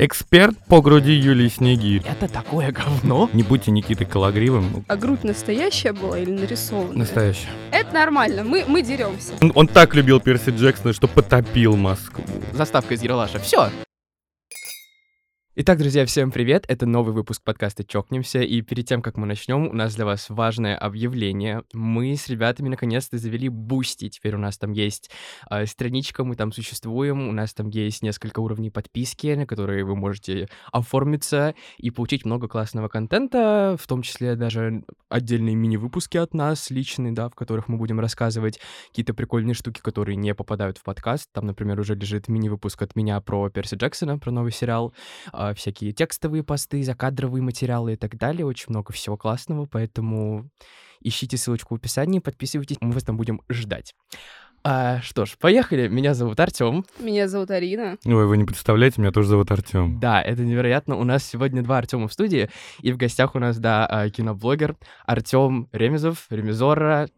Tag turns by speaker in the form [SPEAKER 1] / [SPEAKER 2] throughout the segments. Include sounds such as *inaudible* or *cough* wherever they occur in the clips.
[SPEAKER 1] Эксперт по груди Юлии Снегирь.
[SPEAKER 2] Это такое говно.
[SPEAKER 1] Не будьте Никитой Кологривым.
[SPEAKER 3] А грудь настоящая была или нарисованная?
[SPEAKER 1] Настоящий.
[SPEAKER 3] Это нормально, мы, мы деремся.
[SPEAKER 1] Он, он так любил Перси Джексона, что потопил Москву.
[SPEAKER 2] Заставка из Ералаша. Все. Итак, друзья, всем привет! Это новый выпуск подкаста «Чокнемся», и перед тем, как мы начнем, у нас для вас важное объявление. Мы с ребятами наконец-то завели Бусти, теперь у нас там есть э, страничка, мы там существуем, у нас там есть несколько уровней подписки, на которые вы можете оформиться и получить много классного контента, в том числе даже отдельные мини-выпуски от нас, личные, да, в которых мы будем рассказывать какие-то прикольные штуки, которые не попадают в подкаст. Там, например, уже лежит мини-выпуск от меня про Перси Джексона, про новый сериал, а, всякие текстовые посты, закадровые материалы и так далее. Очень много всего классного, поэтому ищите ссылочку в описании, подписывайтесь, мы вас там будем ждать. А, что ж, поехали. Меня зовут Артем.
[SPEAKER 3] Меня зовут Арина.
[SPEAKER 1] Ой, вы не представляете, меня тоже зовут Артем.
[SPEAKER 2] Да, это невероятно. У нас сегодня два Артема в студии, и в гостях у нас, да, а, киноблогер Артем Ремезов, Ремезора,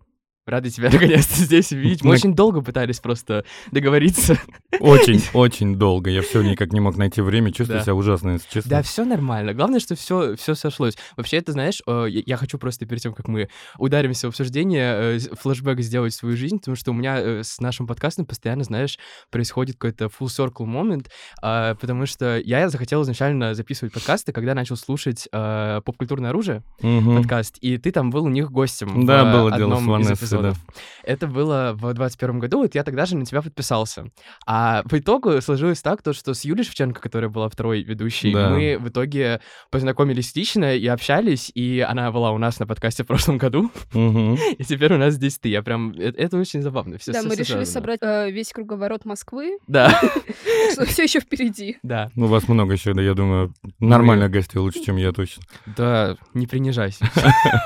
[SPEAKER 2] Рады тебя *laughs* наконец-то здесь увидеть. Мы очень долго пытались просто договориться.
[SPEAKER 1] Очень, *laughs* очень долго. Я все никак не мог найти время, чувствую
[SPEAKER 2] Да.
[SPEAKER 1] себя ужасно, если честно.
[SPEAKER 2] Да, все нормально. Главное, что все, все сошлось. Вообще, это, знаешь, э, я хочу просто перед тем, как мы ударимся в обсуждение, э, флешбэк сделать свою жизнь, потому что у меня э, с нашим подкастом постоянно, знаешь, происходит какой-то full circle момент, потому что я захотел изначально записывать подкасты, когда начал слушать поп-культурное оружие подкаст, и ты там был у них гостем.
[SPEAKER 1] Да, было дело с Ванессой,
[SPEAKER 2] эпизодов.
[SPEAKER 1] да.
[SPEAKER 2] Это было в 21 году, вот я тогда же на тебя подписался. А по итогу сложилось так, то, что с Юлей Шевченко, которая была второй ведущей,
[SPEAKER 1] Да.
[SPEAKER 2] мы в итоге познакомились лично и общались, и она была у нас на подкасте в прошлом году, *laughs* и теперь у нас здесь ты. Я прям... э- Это очень забавно.
[SPEAKER 3] Да, мы решили
[SPEAKER 2] связано.
[SPEAKER 3] собрать э, весь круговорот Москвы,
[SPEAKER 2] Да, *laughs*
[SPEAKER 3] что все еще впереди.
[SPEAKER 2] да,
[SPEAKER 1] Ну, вас много еще, да, я думаю, нормальных гостей лучше, чем я точно.
[SPEAKER 2] да, не принижайся. *laughs*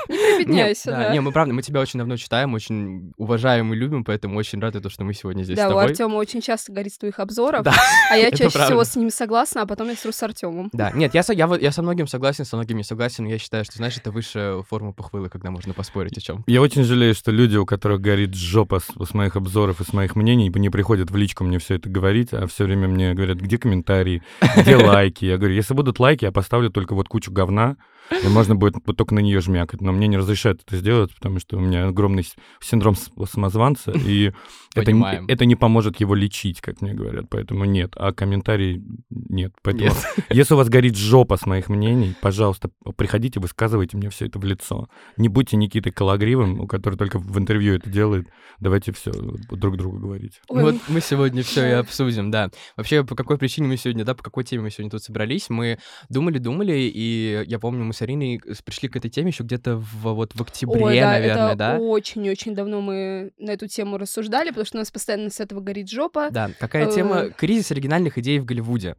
[SPEAKER 3] Не прибедняйся, да.
[SPEAKER 2] Не, мы правда, мы тебя очень давно читаем, очень уважаем и любим, поэтому очень рады, то, что мы сегодня здесь
[SPEAKER 3] Да,
[SPEAKER 2] с
[SPEAKER 3] у
[SPEAKER 2] тобой.
[SPEAKER 3] Артема очень часто горит с твоих обзоров,
[SPEAKER 2] Да, *laughs*
[SPEAKER 3] а я *laughs* чаще
[SPEAKER 2] правда.
[SPEAKER 3] всего с ним согласна, а потом я сру с Артемом.
[SPEAKER 2] Да, нет, я, со- я, я со многим согласен, со многим не согласен, но я считаю, что, знаешь, это высшая форма похвалы, когда можно поспорить о чем.
[SPEAKER 1] Я очень жалею, что люди, у которых горит жопа с, с моих обзоров и с моих мнений, не приходят в личку мне все это говорить, а все время мне говорят, где комментарии, где *laughs* лайки. Я говорю, если будут лайки, я поставлю только вот кучу говна, и можно будет вот только на нее жмякать. Но мне не разрешают это сделать, потому что у меня огромный синдром самозванца, *laughs* и это, это не поможет его лечить, как мне говорят. Поэтому нет. А комментарий нет. Поэтому
[SPEAKER 2] Нет. *laughs*
[SPEAKER 1] если у вас горит жопа с моих мнений, пожалуйста, приходите, высказывайте мне все это в лицо. Не будьте Никитой Калагривым, у который только в интервью это делает. Давайте все друг другу говорить.
[SPEAKER 3] Ой,
[SPEAKER 2] вот мы сегодня все и обсудим, да. Вообще, по какой причине мы сегодня, да, по какой теме мы сегодня тут собрались? Мы думали-думали, и я помню, мы с Ариной пришли к этой теме еще где-то в, вот в октябре,
[SPEAKER 3] Ой, да,
[SPEAKER 2] наверное,
[SPEAKER 3] это
[SPEAKER 2] да?
[SPEAKER 3] очень-очень давно мы на эту тему рассуждали, потому что у нас постоянно с этого горит жопа.
[SPEAKER 2] Да, какая
[SPEAKER 3] Э.
[SPEAKER 2] тема? Кризис оригинальных идей в Голливуде.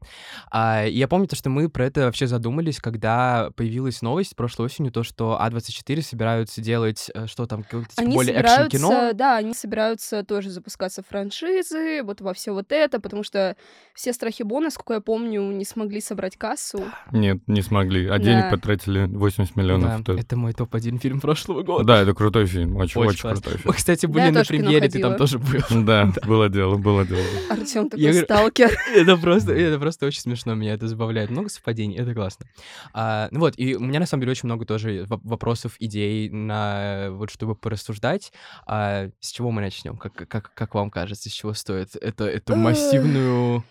[SPEAKER 2] А, я помню то, что мы про это вообще задумались, когда появилась новость прошлой осенью, то, что А24 собираются делать, э, что там, какое-то типа
[SPEAKER 3] Они
[SPEAKER 2] более
[SPEAKER 3] собираются,
[SPEAKER 2] экшн-кино.
[SPEAKER 3] да, они собираются тоже запускаться в франшизы, вот во все вот это, потому что все страхи Бона, сколько я помню, не смогли собрать кассу.
[SPEAKER 1] Нет, не смогли. А
[SPEAKER 3] Да.
[SPEAKER 1] денег потратили 80 миллионов.
[SPEAKER 2] Да,
[SPEAKER 1] То-
[SPEAKER 2] это мой топ-1 фильм прошлого года.
[SPEAKER 1] Да, это крутой фильм. Очень,
[SPEAKER 2] Очень
[SPEAKER 1] очень, крутой
[SPEAKER 2] Мы,
[SPEAKER 1] фильм.
[SPEAKER 2] кстати,
[SPEAKER 3] Да,
[SPEAKER 2] были
[SPEAKER 3] я
[SPEAKER 2] на премьере, ты там тоже был. *laughs*
[SPEAKER 1] Да, было дело, было дело.
[SPEAKER 3] Артем такой сталкер. *laughs*
[SPEAKER 2] Это просто, это просто очень смешно, меня это забавляет. Много совпадений, это классно. А, ну вот, и у меня на самом деле очень много тоже воп- вопросов, идей на вот чтобы порассуждать. А, с чего мы начнем? Как, как, как вам кажется, с чего стоит это, эту массивную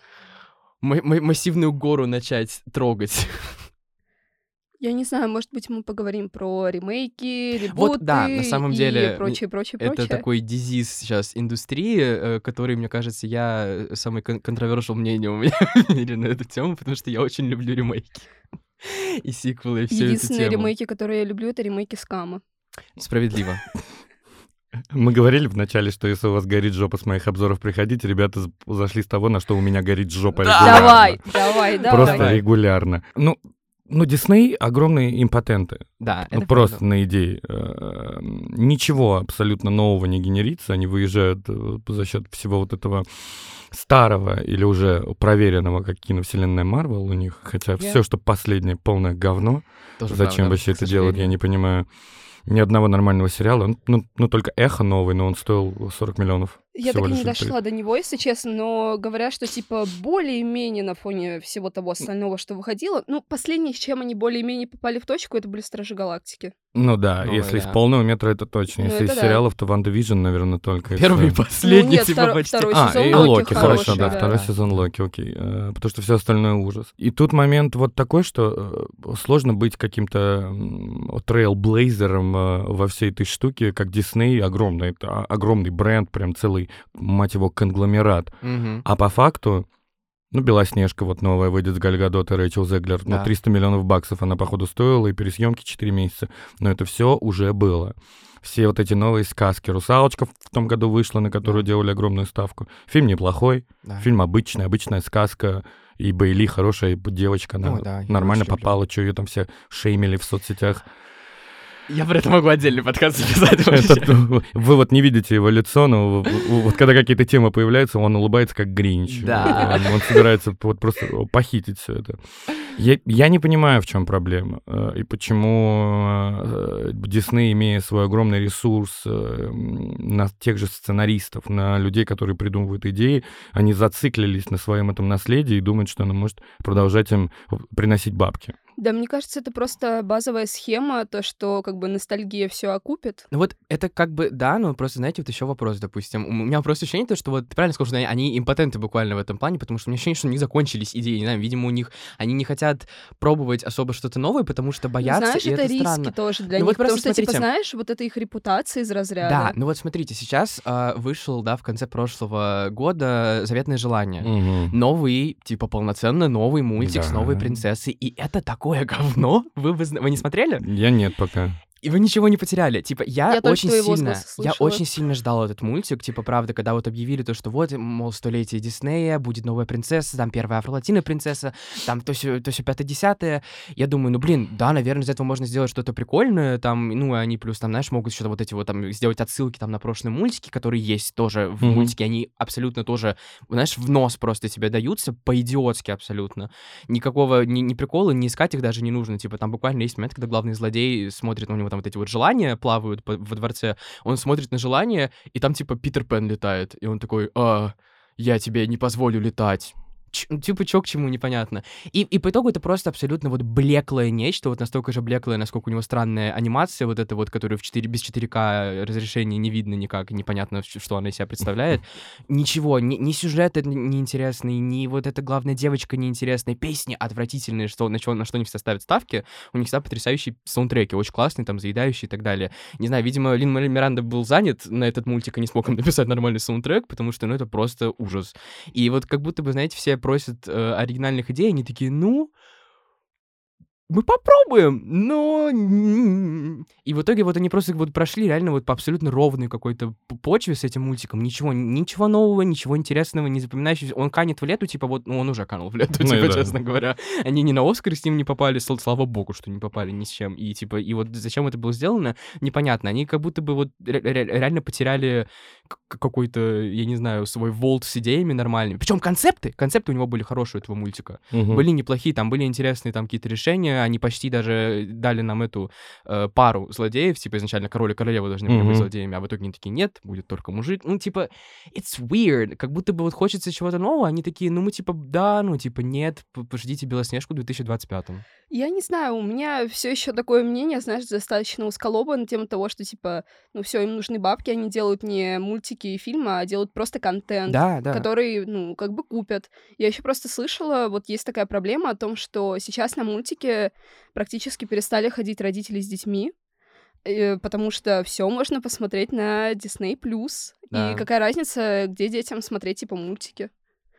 [SPEAKER 2] ма- ма- массивную гору начать трогать? *laughs*
[SPEAKER 3] Я не знаю, может быть, мы поговорим про ремейки, ребуты
[SPEAKER 2] Вот да, на самом
[SPEAKER 3] и
[SPEAKER 2] деле,
[SPEAKER 3] прочее, прочее,
[SPEAKER 2] Это
[SPEAKER 3] прочее.
[SPEAKER 2] такой дизиз сейчас индустрии, э, который, мне кажется, я э, самый кон- controversial мнение у меня *laughs* в мире на эту тему, потому что я очень люблю ремейки *laughs* и сиквелы, и всю эту
[SPEAKER 3] Единственные
[SPEAKER 2] тему.
[SPEAKER 3] ремейки, которые я люблю, это ремейки Скама.
[SPEAKER 2] Справедливо. *laughs*
[SPEAKER 1] Мы говорили вначале, что если у вас горит жопа с моих обзоров, приходите. Ребята зашли с того, на что у меня горит жопа
[SPEAKER 2] Да.
[SPEAKER 1] регулярно.
[SPEAKER 3] Давай, давай, давай.
[SPEAKER 1] Просто
[SPEAKER 2] Давай.
[SPEAKER 1] регулярно. Ну, ну, Дисней огромные импотенты.
[SPEAKER 2] Да,
[SPEAKER 1] Ну,
[SPEAKER 2] это
[SPEAKER 1] просто
[SPEAKER 2] правда.
[SPEAKER 1] на идеи. Э, Ничего абсолютно нового не генерится. Они выезжают э, за счет всего вот этого старого или уже проверенного, как киновселенная Марвел у них. Хотя
[SPEAKER 2] Я-
[SPEAKER 1] все, что последнее, полное говно.
[SPEAKER 2] Тоже
[SPEAKER 1] Зачем
[SPEAKER 2] правда,
[SPEAKER 1] вообще это делать, я не понимаю. Ни одного нормального сериала. Ну, ну, ну, только «Эхо» новый, но он стоил 40 миллионов.
[SPEAKER 3] Я так и не дошла до него, если честно, но говорят, что типа более-менее на фоне всего того остального, что выходило. Ну, последнее, с чем они более-менее попали в точку, это были Стражи Галактики.
[SPEAKER 1] Ну да,
[SPEAKER 2] Ну,
[SPEAKER 1] если
[SPEAKER 2] да.
[SPEAKER 1] из полного метра, это точно.
[SPEAKER 3] Ну,
[SPEAKER 1] Если
[SPEAKER 3] это
[SPEAKER 1] из
[SPEAKER 3] да.
[SPEAKER 1] сериалов, то Ван Division, наверное, только. *laughs*
[SPEAKER 2] Первый и *laughs* последний,
[SPEAKER 3] Ну, нет,
[SPEAKER 2] типа,
[SPEAKER 3] втор-
[SPEAKER 2] почти.
[SPEAKER 3] второй
[SPEAKER 1] А,
[SPEAKER 3] сезон
[SPEAKER 1] и
[SPEAKER 3] Локи
[SPEAKER 1] Локи, хорошо, да,
[SPEAKER 3] да.
[SPEAKER 1] второй
[SPEAKER 2] Да.
[SPEAKER 1] сезон Локи, окей. Э, Потому что все остальное ужас. И тут момент вот такой, что э, сложно быть каким-то трейлблейзером э, во всей этой штуке, как Дисней, огромный, это о- огромный бренд, прям целый, мать его, конгломерат.
[SPEAKER 2] Мгм.
[SPEAKER 1] А по факту, ну, Белоснежка вот новая выйдет с Гальгадот и Рэйчел Зеглер.
[SPEAKER 2] Да.
[SPEAKER 1] Ну, 300 миллионов баксов она, походу, стоила, и пересъемки 4 месяца. Но это все уже было. Все вот эти новые сказки. «Русалочка» в том году вышла, на которую
[SPEAKER 2] Да.
[SPEAKER 1] делали огромную ставку. Фильм неплохой,
[SPEAKER 2] Да.
[SPEAKER 1] фильм обычный, обычная сказка. И Бейли хорошая девочка, она
[SPEAKER 2] Ой, да,
[SPEAKER 1] нормально
[SPEAKER 2] люблю.
[SPEAKER 1] попала, что ее там все шеймили в соцсетях.
[SPEAKER 2] Я про это могу отдельный подкаст записать вообще.
[SPEAKER 1] Вы вот не видите его лицо, но вот когда какие-то темы появляются, он улыбается как Гринч.
[SPEAKER 2] Да.
[SPEAKER 1] Он, он собирается вот просто похитить все это. Я, я не понимаю, в чем проблема. э, И почему э, Дисней, имея свой огромный ресурс э, на тех же сценаристов, на людей, которые придумывают идеи, они зациклились на своем этом наследии и думают, что оно может продолжать им приносить бабки.
[SPEAKER 3] Да, мне кажется, это просто базовая схема, то, что как бы ностальгия все окупит.
[SPEAKER 2] Ну вот это как бы, да, но просто, знаете, вот еще вопрос, допустим. У меня просто ощущение, то, что вот ты правильно сказал, что они, они импотенты буквально в этом плане, потому что у меня ощущение, что у них закончились идеи, не знаю, видимо, у них, они не хотят пробовать особо что-то новое, потому что боятся,
[SPEAKER 3] Ну, Знаешь,
[SPEAKER 2] и
[SPEAKER 3] это,
[SPEAKER 2] это,
[SPEAKER 3] риски
[SPEAKER 2] странно.
[SPEAKER 3] тоже для
[SPEAKER 2] Ну
[SPEAKER 3] них,
[SPEAKER 2] вот просто
[SPEAKER 3] потому что, типа,
[SPEAKER 2] смотрите.
[SPEAKER 3] знаешь, вот это их репутация из разряда.
[SPEAKER 2] Да, ну вот смотрите, сейчас а, вышел, да, в конце прошлого года «Заветное желание».
[SPEAKER 1] Мгм.
[SPEAKER 2] Новый, типа, полноценно новый мультик с новой
[SPEAKER 1] Да.
[SPEAKER 2] принцессой, и это такое говно. Вы, вы, вы не смотрели?
[SPEAKER 1] Я нет пока.
[SPEAKER 2] И вы ничего не потеряли. Типа, я,
[SPEAKER 3] Я
[SPEAKER 2] очень сильно, я очень сильно ждал этот мультик. Типа, правда, когда вот объявили то, что вот, мол, столетие Диснея, будет новая принцесса, там первая афролатина принцесса, там то все, то все пятое-десятое. Я думаю, ну, блин, да, наверное, из этого можно сделать что-то прикольное, там, ну, они плюс там, знаешь, могут что-то вот эти вот там сделать отсылки там на прошлые мультики, которые есть тоже в
[SPEAKER 1] Мгм.
[SPEAKER 2] мультике, они абсолютно тоже, знаешь, в нос просто тебе даются, по-идиотски абсолютно. Никакого, ни, ни прикола, не искать их даже не нужно. Типа, там буквально есть момент, когда главный злодей смотрит, у него там вот эти вот желания плавают по- во дворце, он смотрит на желание, и там типа Питер Пен летает, и он такой, а, я тебе не позволю летать. Ч- типа, чё к чему, непонятно. И, и по итогу это просто абсолютно вот блеклое нечто, вот настолько же блеклое, насколько у него странная анимация, вот эта вот, которая в 4, без 4К разрешения не видно никак, непонятно, что она из себя представляет. *laughs* Ничего, ни, ни сюжет неинтересный, ни вот эта главная девочка неинтересная, песни отвратительные, что, на, чё, на что они всегда ставят ставки, у них всегда потрясающие саундтреки, очень классные, там, заедающие и так далее. Не знаю, видимо, Лин Миранда был занят на этот мультик и не смог им *laughs* написать нормальный саундтрек, потому что, ну, это просто ужас. И вот как будто бы, знаете, все просят э, оригинальных идей, они такие, ну, мы попробуем, но... м-м-м». И в итоге вот они просто вот прошли реально вот по абсолютно ровной какой-то почве с этим мультиком. Ничего, ничего нового, ничего интересного, не запоминающегося. Он канет в лету, типа вот, ну он уже канул в лету, *laughs*
[SPEAKER 1] Ну
[SPEAKER 2] типа,
[SPEAKER 1] да.
[SPEAKER 2] честно говоря. Они ни на Оскар с ним не попали, сл- слава богу, что не попали ни с чем. И типа, и вот зачем это было сделано, непонятно. Они как будто бы вот ре- ре- реально потеряли какой-то, я не знаю, свой волт с идеями нормальными. Причем концепты, концепты у него были хорошие у этого мультика
[SPEAKER 1] Мгм.
[SPEAKER 2] были неплохие, там были интересные там какие-то решения, они почти даже дали нам эту э, пару злодеев, типа изначально король и королева должны были быть
[SPEAKER 1] Мгм.
[SPEAKER 2] злодеями, а в итоге они такие, нет, будет только мужик. Ну, типа, it's weird, как будто бы вот хочется чего-то нового, они такие, ну, мы типа, да, ну, типа, нет, п- пождите Белоснежку в 2025
[SPEAKER 3] Я не знаю, у меня все еще такое мнение, знаешь, достаточно узколобое на тему того, что, типа, ну все, им нужны бабки, они делают не мультики и фильмы, а делают просто контент.
[SPEAKER 2] Да, да.
[SPEAKER 3] который, ну, как бы купят. Я еще просто слышала, вот есть такая проблема о том, что сейчас на мультике практически перестали ходить родители с детьми, э, потому что все можно посмотреть на Disney+.
[SPEAKER 2] Да.
[SPEAKER 3] И какая разница, где детям смотреть, типа, мультики.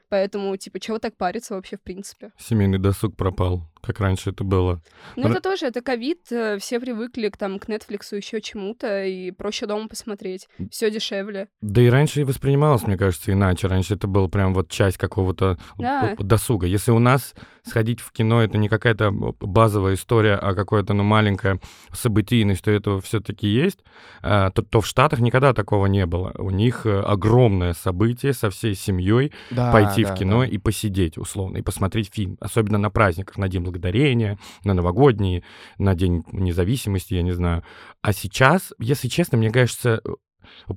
[SPEAKER 3] Поэтому, типа, чего так париться вообще, в принципе?
[SPEAKER 1] Семейный досуг пропал, как раньше это было.
[SPEAKER 3] Ну,
[SPEAKER 1] Р-
[SPEAKER 3] это тоже, это ковид, э, все привыкли к, там, к Netflix, еще чему-то, и проще дома посмотреть. Все дешевле.
[SPEAKER 1] Да и раньше и воспринималось, мне кажется, иначе. Раньше это был прям вот часть какого-то
[SPEAKER 3] Да.
[SPEAKER 1] д- досуга. Если у нас сходить в кино это не какая-то базовая история, а какое-то ну, маленькая событийность, то этого все-таки есть, а, то, то в Штатах никогда такого не было. У них э, огромное событие со всей семьей
[SPEAKER 2] Да,
[SPEAKER 1] пойти
[SPEAKER 2] да,
[SPEAKER 1] в кино
[SPEAKER 2] да.
[SPEAKER 1] и посидеть, условно, и посмотреть фильм. Особенно на праздниках, на День Благодарения, на Новогодний, на День Независимости, я не знаю. А сейчас, если честно, мне кажется,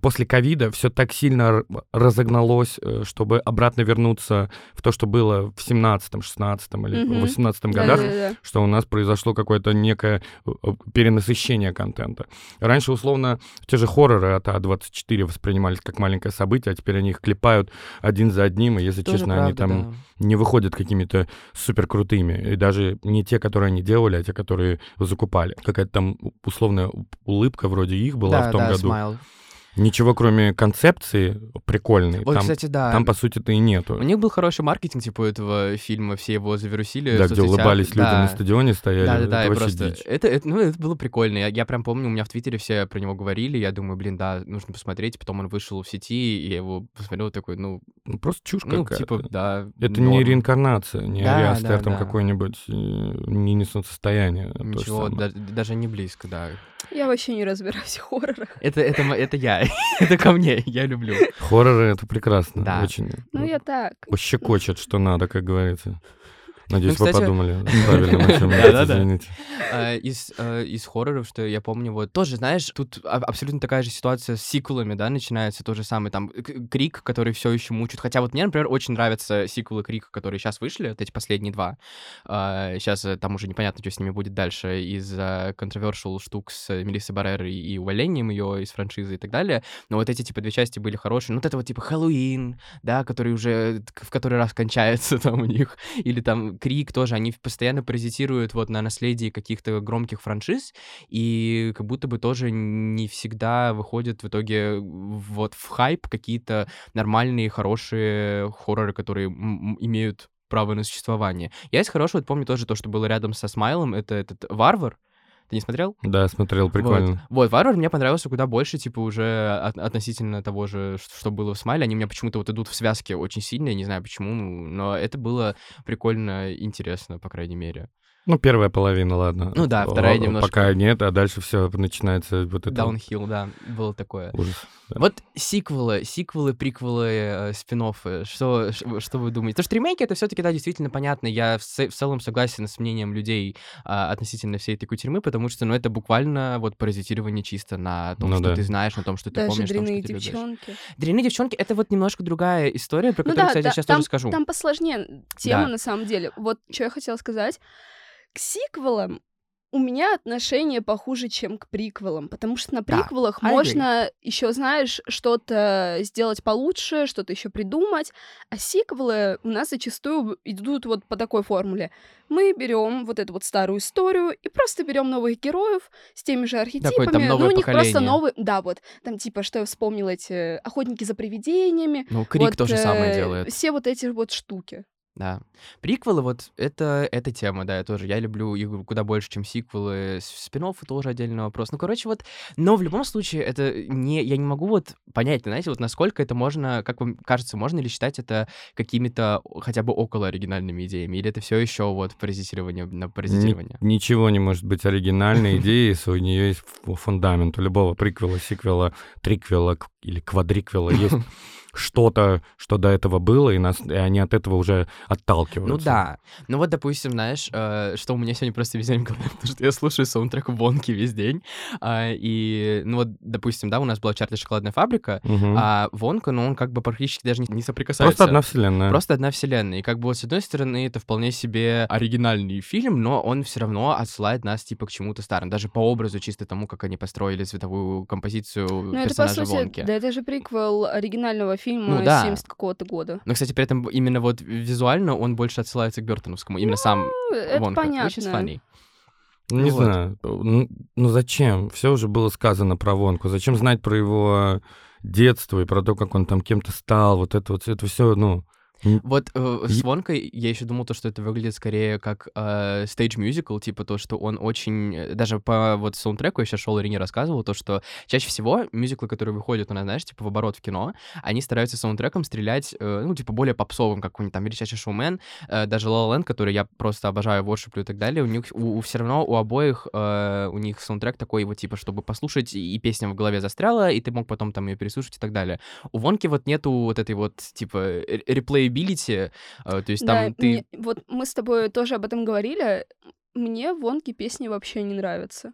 [SPEAKER 1] после ковида все так сильно разогналось, э, чтобы обратно вернуться в то, что было в 17 16 или в 18 годах,
[SPEAKER 3] Да-да-да.
[SPEAKER 1] что у нас произошло какое-то некое э, э, перенасыщение контента. Раньше, условно, те же хорроры от А24 воспринимались как маленькое событие, а теперь они их клепают один за одним, и, если
[SPEAKER 2] Тоже
[SPEAKER 1] честно, они
[SPEAKER 2] правда,
[SPEAKER 1] там
[SPEAKER 2] да.
[SPEAKER 1] не выходят какими-то супер крутыми. И даже не те, которые они делали, а те, которые закупали. Какая-то там условная улыбка вроде их была
[SPEAKER 2] да,
[SPEAKER 1] в том
[SPEAKER 2] да,
[SPEAKER 1] году.
[SPEAKER 2] Smile.
[SPEAKER 1] Ничего, кроме концепции прикольной,
[SPEAKER 2] Вот,
[SPEAKER 1] там,
[SPEAKER 2] кстати, да.
[SPEAKER 1] там, по сути-то, и нету.
[SPEAKER 2] У них был хороший маркетинг, типа, этого фильма, все его завирусили.
[SPEAKER 1] Да, где улыбались люди
[SPEAKER 2] Да.
[SPEAKER 1] на стадионе стояли.
[SPEAKER 2] Да, да,
[SPEAKER 1] это
[SPEAKER 2] да,
[SPEAKER 1] вообще
[SPEAKER 2] просто
[SPEAKER 1] дичь.
[SPEAKER 2] это, это, ну, это было прикольно. Я, я прям помню, у меня в Твиттере все про него говорили. Я думаю, блин, да, нужно посмотреть. Потом он вышел в сети, и я его посмотрел такой, ну,
[SPEAKER 1] Ну, просто чушь
[SPEAKER 2] ну,
[SPEAKER 1] какая-то.
[SPEAKER 2] типа, да.
[SPEAKER 1] Это не
[SPEAKER 2] норм.
[SPEAKER 1] реинкарнация, не
[SPEAKER 2] Да,
[SPEAKER 1] Ариастер
[SPEAKER 2] да,
[SPEAKER 1] там
[SPEAKER 2] да.
[SPEAKER 1] какой-нибудь, э, не несут состояние.
[SPEAKER 2] Ничего, да- даже не близко, да.
[SPEAKER 3] Я вообще не разбираюсь в хоррорах.
[SPEAKER 2] Это, это, мо- это я. *laughs* это ко мне, я люблю.
[SPEAKER 1] Хорроры — это прекрасно,
[SPEAKER 2] Да.
[SPEAKER 1] очень.
[SPEAKER 3] Ну, я так.
[SPEAKER 1] Щекочет, что надо, как говорится. Надеюсь,
[SPEAKER 2] Ну,
[SPEAKER 1] вы
[SPEAKER 2] кстати-
[SPEAKER 1] подумали *laughs* правильно, о чем извините.
[SPEAKER 2] А, из, а, из хорроров, что я помню, вот тоже, знаешь, тут а- абсолютно такая же ситуация с сиквелами, да, начинается то же самое, там, Крик, который все еще мучит. Хотя вот мне, например, очень нравятся сиквелы Крика, которые сейчас вышли, вот эти последние два. сейчас там уже непонятно, что с ними будет дальше из-за controversial штук с Мелиссой Баррерой и увольнением ее из франшизы и так далее. Но вот эти, типа, две части были хорошие. Ну, вот это вот, типа, Хэллоуин, да, который уже к- в который раз кончается *laughs* там у них. Или там Крик тоже, они постоянно паразитируют вот на наследии каких-то громких франшиз, и как будто бы тоже не всегда выходят в итоге вот в хайп какие-то нормальные, хорошие хорроры, которые имеют право на существование. Я из хорошего помню тоже то, что было рядом со Смайлом, это этот Варвар. Ты не смотрел?
[SPEAKER 1] Да, смотрел, прикольно.
[SPEAKER 2] Вот, вот Варвар мне понравился куда больше, типа, уже от- относительно того же, ш- что было в Смайле. Они у меня почему-то вот идут в связке очень сильно, я не знаю почему, но это было прикольно, интересно, по крайней мере.
[SPEAKER 1] Ну, первая половина, ладно.
[SPEAKER 2] Ну да, вторая
[SPEAKER 1] О,
[SPEAKER 2] немножко-
[SPEAKER 1] Пока нет, а дальше все начинается вот это
[SPEAKER 2] Даунхилл, да, было такое.
[SPEAKER 1] ужас. Да.
[SPEAKER 2] Вот сиквелы, сиквелы, приквелы, э, спин что, ш- что вы думаете? Потому что ремейки это все-таки, да, действительно понятно. Я в, в целом согласен с мнением людей а, относительно всей этой кутерьмы, потому что, ну, это буквально вот паразитирование чисто на том,
[SPEAKER 1] Ну
[SPEAKER 2] что
[SPEAKER 1] да.
[SPEAKER 2] ты знаешь, на том, что ты
[SPEAKER 3] Даже
[SPEAKER 2] помнишь, на том,
[SPEAKER 3] дрянные
[SPEAKER 2] что ты любишь.
[SPEAKER 3] девчонки.
[SPEAKER 2] Дрянные девчонки — это вот немножко другая история, про
[SPEAKER 3] Ну
[SPEAKER 2] которую,
[SPEAKER 3] да,
[SPEAKER 2] кстати,
[SPEAKER 3] да,
[SPEAKER 2] я сейчас
[SPEAKER 3] там,
[SPEAKER 2] тоже скажу.
[SPEAKER 3] там посложнее тема
[SPEAKER 2] Да.
[SPEAKER 3] на самом деле. Вот что я хотела сказать. К сиквелам у меня отношение похуже, чем к приквелам, потому что на
[SPEAKER 2] Да,
[SPEAKER 3] приквелах
[SPEAKER 2] agree.
[SPEAKER 3] можно еще, знаешь, что-то сделать получше, что-то еще придумать, а сиквелы у нас зачастую идут вот по такой формуле. Мы берем вот эту вот старую историю и просто берем новых героев с теми же архетипами.
[SPEAKER 2] там новое
[SPEAKER 3] ну, у них просто
[SPEAKER 2] поколение.
[SPEAKER 3] новый, да, вот там типа, что я вспомнила эти охотники за привидениями,
[SPEAKER 2] Ну, Крик
[SPEAKER 3] вот,
[SPEAKER 2] то же самое
[SPEAKER 3] э,
[SPEAKER 2] делает.
[SPEAKER 3] Все вот эти вот штуки.
[SPEAKER 2] Да. Приквелы, вот это, это тема, да, я тоже. Я люблю их куда больше, чем сиквелы. спин тоже отдельный вопрос. Ну, короче, вот. Но в любом случае, это не. Я не могу вот понять, знаете, вот насколько это можно, как вам кажется, можно ли считать это какими-то хотя бы около оригинальными идеями? Или это все еще вот паразитирование на
[SPEAKER 1] Ни-
[SPEAKER 2] паразитирование?
[SPEAKER 1] ничего не может быть оригинальной *laughs* идеей, если у нее есть фундамент. У любого приквела, сиквела, триквела или квадриквела есть *laughs* что-то, что до этого было, и, нас, и они от этого уже отталкиваются.
[SPEAKER 2] Ну да. Ну вот, допустим, знаешь, э, что у меня сегодня просто весь день в голове, *laughs* потому что я слушаю саундтрек Вонки весь день. А, и, ну вот, допустим, да, у нас была Чарли Шоколадная фабрика,
[SPEAKER 1] Мгм.
[SPEAKER 2] а Вонка, ну он как бы практически даже не, не соприкасается.
[SPEAKER 1] Просто одна вселенная.
[SPEAKER 2] Просто одна вселенная. И как бы вот с одной стороны это вполне себе оригинальный фильм, но он все равно отсылает нас типа к чему-то старому. Даже по образу, чисто тому, как они построили цветовую композицию
[SPEAKER 3] Ну, это, по сути,
[SPEAKER 2] Вонки.
[SPEAKER 3] да это же приквел оригинального фильма
[SPEAKER 2] Ну да.
[SPEAKER 3] 70 какого-то года.
[SPEAKER 2] Но, кстати, при этом именно вот визуально он больше отсылается к Бертоновскому. Именно сам
[SPEAKER 3] Ну, это
[SPEAKER 2] Вонка. Which is
[SPEAKER 3] понятно.
[SPEAKER 2] funny.
[SPEAKER 1] Ну, Не
[SPEAKER 2] Вот.
[SPEAKER 1] знаю. Ну, ну зачем? Все уже было сказано про Вонку. Зачем знать про его детство и про то, как он там кем-то стал? Вот это вот, это все, ну...
[SPEAKER 2] Вот э, с Вонкой я еще думал, то, что это выглядит скорее как э, stage musical, типа то, что он очень... э, Даже по вот саундтреку я сейчас шел Ирине рассказывал, то, что чаще всего мюзиклы, которые выходят у нас, знаешь, типа в оборот в кино, они стараются саундтреком стрелять, э, ну, типа более попсовым, как какой-нибудь там «Величайший шоумен», э, даже «La La Land», который я просто обожаю, worship лю и так далее, у них у, все равно у обоих э, у них саундтрек такой вот, типа, чтобы послушать, и песня в голове застряла, и ты мог потом там ее переслушать и так далее. У Вонки вот нету вот этой вот, типа, re- replayability, э, то есть
[SPEAKER 3] Да,
[SPEAKER 2] там ты...
[SPEAKER 3] мне- вот мы с тобой тоже об этом говорили. Мне Вонки песни вообще не нравятся.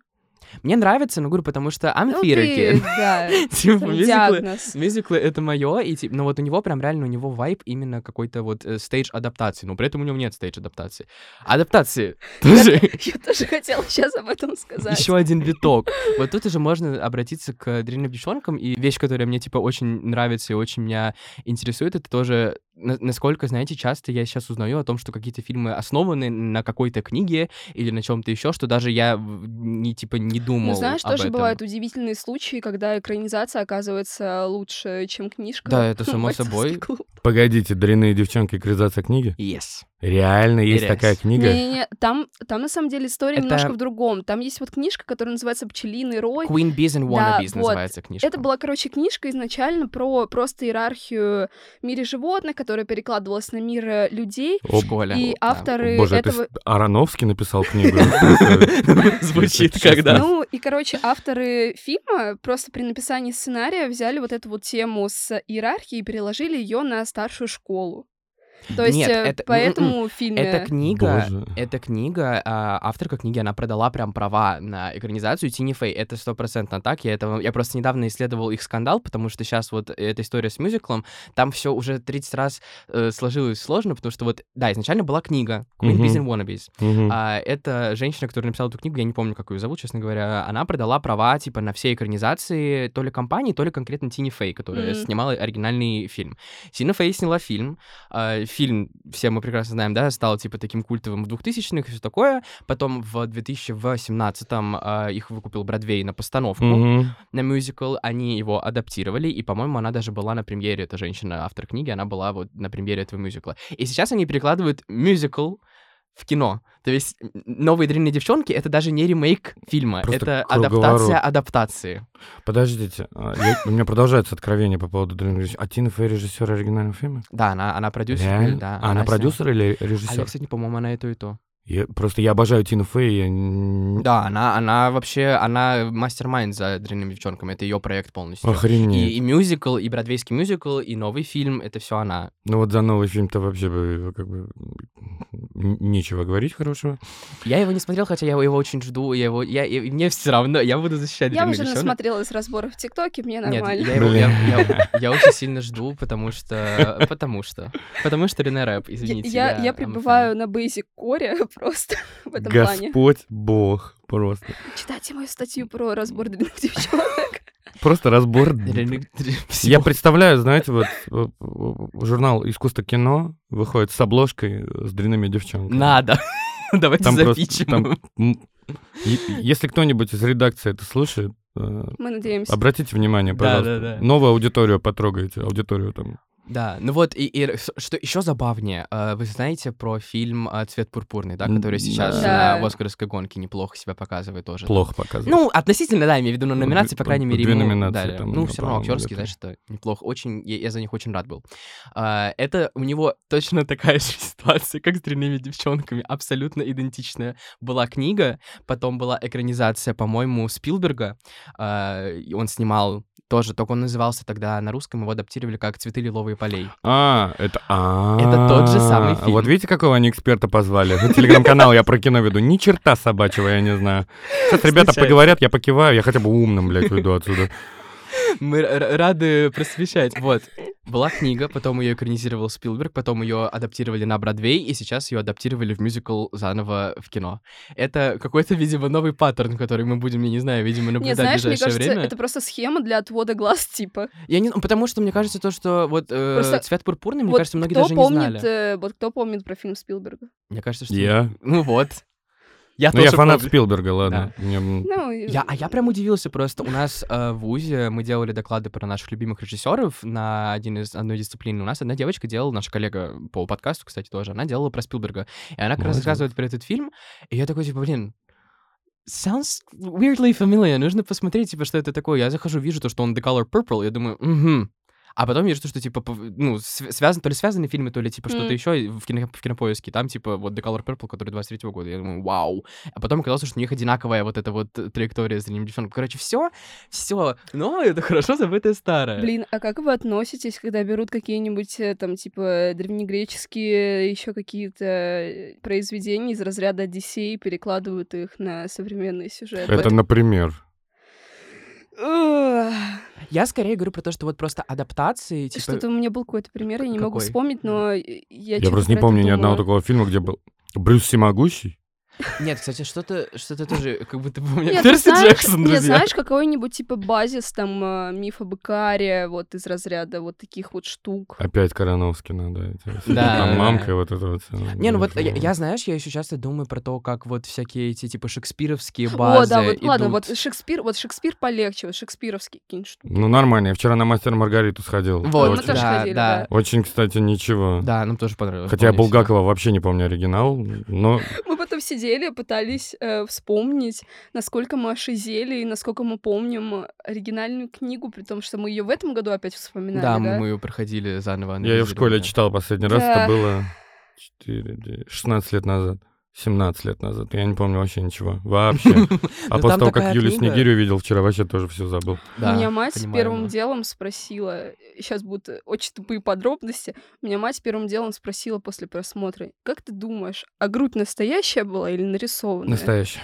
[SPEAKER 2] Мне нравится, но говорю, потому что I'm
[SPEAKER 3] Ну,
[SPEAKER 2] theater
[SPEAKER 3] да, *laughs*
[SPEAKER 2] Типа, мюзиклы, мюзиклы это мое, и типа, но вот у него прям реально у него вайб именно какой-то вот stage адаптации, но при этом у него нет stage адаптации. *laughs* Тоже *laughs*
[SPEAKER 3] Я тоже хотела сейчас об этом сказать.
[SPEAKER 2] еще один виток. Вот тут уже можно обратиться к дрянным девчонкам, и вещь, которая мне типа очень нравится и очень меня интересует, это тоже насколько, знаете, часто я сейчас узнаю о том, что какие-то фильмы основаны на какой-то книге или на чем-то еще, что даже я не типа не думал.
[SPEAKER 3] Ну, знаешь,
[SPEAKER 2] об
[SPEAKER 3] тоже
[SPEAKER 2] этом.
[SPEAKER 3] бывают удивительные случаи, когда экранизация оказывается лучше, чем книжка.
[SPEAKER 2] Да, это *laughs* само собой.
[SPEAKER 1] Погодите, дрянные девчонки, экранизация книги?
[SPEAKER 2] Yes.
[SPEAKER 1] Реально есть
[SPEAKER 2] It
[SPEAKER 1] такая книга?
[SPEAKER 3] Не-не-не, там, там на самом деле история
[SPEAKER 2] Это-
[SPEAKER 3] немножко в другом. Там есть вот книжка, которая называется «Пчелиный рой».
[SPEAKER 2] Queen Bees and
[SPEAKER 3] Да,
[SPEAKER 2] Wannabes
[SPEAKER 3] вот.
[SPEAKER 2] называется книжка.
[SPEAKER 3] Это была, короче, книжка изначально про просто иерархию в мире животных, которая перекладывалась на мир э, людей.
[SPEAKER 2] в школе.
[SPEAKER 3] И
[SPEAKER 2] Да.
[SPEAKER 3] авторы
[SPEAKER 1] Боже, это
[SPEAKER 3] этого...
[SPEAKER 1] с- Ароновский написал *laughs* книгу? *laughs*
[SPEAKER 2] Звучит когда.
[SPEAKER 3] Ну, и, короче, авторы фильма просто при написании сценария взяли вот эту вот тему с иерархией и переложили ее на старшую школу. То есть,
[SPEAKER 2] Нет,
[SPEAKER 3] э,
[SPEAKER 2] это-
[SPEAKER 3] поэтому в фильме...
[SPEAKER 2] Эта книга,
[SPEAKER 1] Боже.
[SPEAKER 2] эта книга, а, авторка книги, она продала прям права на экранизацию Тини Фэй. Это стопроцентно так. Я, это, я просто недавно исследовал их скандал, потому что сейчас вот эта история с мюзиклом, там все уже 30 раз э, сложилось сложно, потому что вот, да, изначально была книга Queen. Bees and Wannabes. А, эта женщина, которая написала эту книгу, я не помню, как ее зовут, честно говоря, она продала права, типа, на все экранизации то ли компании, то ли конкретно Тини Фэй, которая
[SPEAKER 3] Мгм.
[SPEAKER 2] снимала оригинальный фильм. Тина Фэй сняла фильм. а, фильм, все мы прекрасно знаем, да, стал, типа, таким культовым в 2000-х и все такое. Потом в 2018-м а, их выкупил Бродвей на постановку
[SPEAKER 1] Мгм.
[SPEAKER 2] на мюзикл, они его адаптировали, и, по-моему, она даже была на премьере, эта женщина, автор книги, она была вот на премьере этого мюзикла. И сейчас они перекладывают мюзикл в кино. То есть «Новые дрянные девчонки» — это даже не ремейк фильма,
[SPEAKER 1] Просто
[SPEAKER 2] это
[SPEAKER 1] круговорот.
[SPEAKER 2] адаптация адаптации.
[SPEAKER 1] Подождите, а, я- у меня продолжается откровение по поводу дрянных девчонок. А Тина Фэй режиссер оригинального фильма?
[SPEAKER 2] Да, она, она продюсер.
[SPEAKER 1] Реально?
[SPEAKER 2] Да,
[SPEAKER 1] А она
[SPEAKER 2] сняла.
[SPEAKER 1] продюсер или
[SPEAKER 2] А я,
[SPEAKER 1] режиссер?
[SPEAKER 2] кстати, по-моему, она и то, и то.
[SPEAKER 1] Я- Просто я обожаю Тину Фэй. я
[SPEAKER 2] Да, она, она вообще, она мастер-майнд за дрянными девчонками, это ее проект полностью.
[SPEAKER 1] Охренеть.
[SPEAKER 2] И, и мюзикл, и бродвейский мюзикл, и новый фильм, это все она.
[SPEAKER 1] Ну вот за новый фильм-то вообще бы как бы нечего говорить хорошего.
[SPEAKER 2] Я его не смотрел, хотя я его, его очень жду, я его, я, и мне все равно, я буду защищать
[SPEAKER 3] Я
[SPEAKER 2] «Дрянных
[SPEAKER 3] уже
[SPEAKER 2] девчонок».
[SPEAKER 3] насмотрелась разборов в ТикТоке, мне
[SPEAKER 2] Нет,
[SPEAKER 3] нормально.
[SPEAKER 2] я, его,
[SPEAKER 1] Блин.
[SPEAKER 2] я, я- я очень сильно жду, потому что... Потому что... Потому что Рене Рэп,
[SPEAKER 3] Я,
[SPEAKER 2] извините.
[SPEAKER 3] я, я
[SPEAKER 2] a
[SPEAKER 3] пребываю на basic коре просто *laughs* в этом плане.
[SPEAKER 1] Господь Бог просто.
[SPEAKER 3] Читайте мою статью про разбор длинных девчонок. *laughs*
[SPEAKER 1] Просто разбор. *laughs* Я представляю, знаете, вот э, э, журнал «Искусство кино» выходит с обложкой э, с дрянными девчонками.
[SPEAKER 2] Надо. Давайте
[SPEAKER 1] Там просто-
[SPEAKER 2] запичем.
[SPEAKER 1] там М, е- Если кто-нибудь из редакции это слушает,
[SPEAKER 3] Мы надеемся.
[SPEAKER 1] обратите внимание,
[SPEAKER 2] Да,
[SPEAKER 1] пожалуйста.
[SPEAKER 2] да, да.
[SPEAKER 1] Новую аудиторию потрогайте, аудиторию там.
[SPEAKER 2] Да, ну вот, и, и что еще забавнее, э, вы знаете про фильм э, «Цвет пурпурный», да, который сейчас
[SPEAKER 3] да.
[SPEAKER 2] на «Оскаровской гонке» неплохо себя показывает тоже.
[SPEAKER 1] Плохо показывает.
[SPEAKER 2] Ну, относительно, да, я имею в виду, на
[SPEAKER 1] Ну,
[SPEAKER 2] номинации, по крайней мере,
[SPEAKER 1] две
[SPEAKER 2] ему
[SPEAKER 1] номинации
[SPEAKER 2] дали.
[SPEAKER 1] там,
[SPEAKER 2] Ну,
[SPEAKER 1] ну,
[SPEAKER 2] все равно актерский, знаешь, это неплохо. Очень, я, я за них очень рад был. А, это у него точно такая же *laughs* ситуация, как с дрянными девчонками, абсолютно идентичная. Была книга, потом была экранизация, по-моему, Спилберга. А, он снимал тоже, только он назывался тогда на русском, его адаптировали как «Цветы лиловые полей».
[SPEAKER 1] А, это... А,
[SPEAKER 2] Это тот же самый фильм.
[SPEAKER 1] Вот видите, какого они эксперта позвали? На телеграм-канал я про кино веду. Ни черта собачьего я не знаю. Сейчас ребята поговорят, я покиваю, я хотя бы умным, блядь, уйду отсюда.
[SPEAKER 2] Мы рады просвещать. Вот. Была книга, потом ее экранизировал Спилберг, потом ее адаптировали на Бродвей, и сейчас ее адаптировали в мюзикл заново в кино. Это какой-то, видимо, новый паттерн, который мы будем, я не знаю, видимо,
[SPEAKER 3] Нет,
[SPEAKER 2] наблюдать
[SPEAKER 3] знаешь,
[SPEAKER 2] в
[SPEAKER 3] мне
[SPEAKER 2] ближайшее
[SPEAKER 3] кажется,
[SPEAKER 2] время.
[SPEAKER 3] это просто схема для отвода глаз, типа.
[SPEAKER 2] Я не... ну, Потому что мне кажется то, что вот э,
[SPEAKER 3] Просто
[SPEAKER 2] цвет пурпурный, мне
[SPEAKER 3] вот
[SPEAKER 2] кажется, многие даже
[SPEAKER 3] помнит,
[SPEAKER 2] не знали.
[SPEAKER 3] э, вот кто помнит про фильм Спилберга?
[SPEAKER 2] Мне кажется, что...
[SPEAKER 1] Я.
[SPEAKER 2] Ну вот. Я
[SPEAKER 1] Ну, я фанат
[SPEAKER 2] помню.
[SPEAKER 1] Спилберга, ладно. Мне, м,
[SPEAKER 3] Ну,
[SPEAKER 2] Я, а я прям удивился просто. У нас э, в ВУЗе мы делали доклады про наших любимых режиссеров на один из, одной дисциплины. У нас одна девочка делала, наша коллега по подкасту, кстати, тоже, она делала про Спилберга. И она как раз рассказывает про этот фильм, и я такой, типа, блин, sounds weirdly familiar, нужно посмотреть, типа, что это такое. Я захожу, вижу то, что он The Color Purple, я думаю, угу. А потом я вижу, что, типа, ну, св- связан, то ли связанные фильмы, то ли, типа, что-то еще в, кино, в кинопоиске. Там, типа, вот The Color Purple, который 23 года. Я думаю, вау. А потом оказалось, что у них одинаковая вот эта вот траектория с древним девчонком. Короче, все, все. Но это хорошо забытое старое.
[SPEAKER 3] Блин, а как вы относитесь, когда берут какие-нибудь э, там, типа, древнегреческие еще какие-то э, произведения из разряда Одиссей и перекладывают их на современные сюжеты?
[SPEAKER 1] Это, например.
[SPEAKER 2] Я скорее говорю про то, что вот просто адаптации, типа...
[SPEAKER 3] Что-то у меня был какой-то пример, я не могу
[SPEAKER 2] Какой?
[SPEAKER 3] вспомнить, но я
[SPEAKER 1] Я просто не помню ни одного такого фильма, где был Брюс Всемогущий.
[SPEAKER 2] Нет, кстати, что-то что-то тоже как будто бы у меня
[SPEAKER 3] Нет, ты
[SPEAKER 2] Перси
[SPEAKER 3] знаешь,
[SPEAKER 2] Джексон,
[SPEAKER 3] нет,
[SPEAKER 2] друзья.
[SPEAKER 3] знаешь, какой-нибудь типа базис, там, э, миф об Икаре, вот из разряда вот таких вот штук.
[SPEAKER 1] Опять Короновский надо. эти,
[SPEAKER 2] Да,
[SPEAKER 1] Там
[SPEAKER 2] да,
[SPEAKER 1] мамка
[SPEAKER 2] да.
[SPEAKER 1] и вот это вот.
[SPEAKER 2] Не, ну вот я, знаешь, я еще часто думаю про то, как вот всякие эти типа шекспировские
[SPEAKER 3] О,
[SPEAKER 2] базы
[SPEAKER 3] да, вот, ладно, вот Шекспир, вот Шекспир полегче, вот шекспировские какие-нибудь штуки.
[SPEAKER 1] Ну, нормально. Я вчера на мастер Маргариту сходил.
[SPEAKER 2] Вот,
[SPEAKER 3] мы тоже
[SPEAKER 2] да,
[SPEAKER 3] ходили,
[SPEAKER 2] да.
[SPEAKER 3] да.
[SPEAKER 1] Очень, кстати, ничего.
[SPEAKER 2] Да, нам тоже понравилось.
[SPEAKER 1] Хотя я. Булгакова вообще не помню оригинал, но
[SPEAKER 3] Мы потом сидели, пытались э, вспомнить, насколько мы ошизели и насколько мы помним оригинальную книгу, при том, что мы ее в этом году опять вспоминали,
[SPEAKER 2] Да,
[SPEAKER 3] да?
[SPEAKER 2] мы ее проходили заново.
[SPEAKER 1] я ее в школе читал последний раз,
[SPEAKER 3] Да.
[SPEAKER 1] это было 4, 16 лет назад. 17 лет назад. Я не помню вообще ничего. *laughs* Вообще. А
[SPEAKER 2] Ну,
[SPEAKER 1] после
[SPEAKER 2] там
[SPEAKER 1] того, как Юлю. Снегирь увидел вчера, вообще тоже все забыл.
[SPEAKER 3] У меня мать первым делом спросила, сейчас будут очень тупые подробности, у меня мать первым делом спросила после просмотра, как ты думаешь, а грудь настоящая была или нарисованная?
[SPEAKER 1] Настоящий.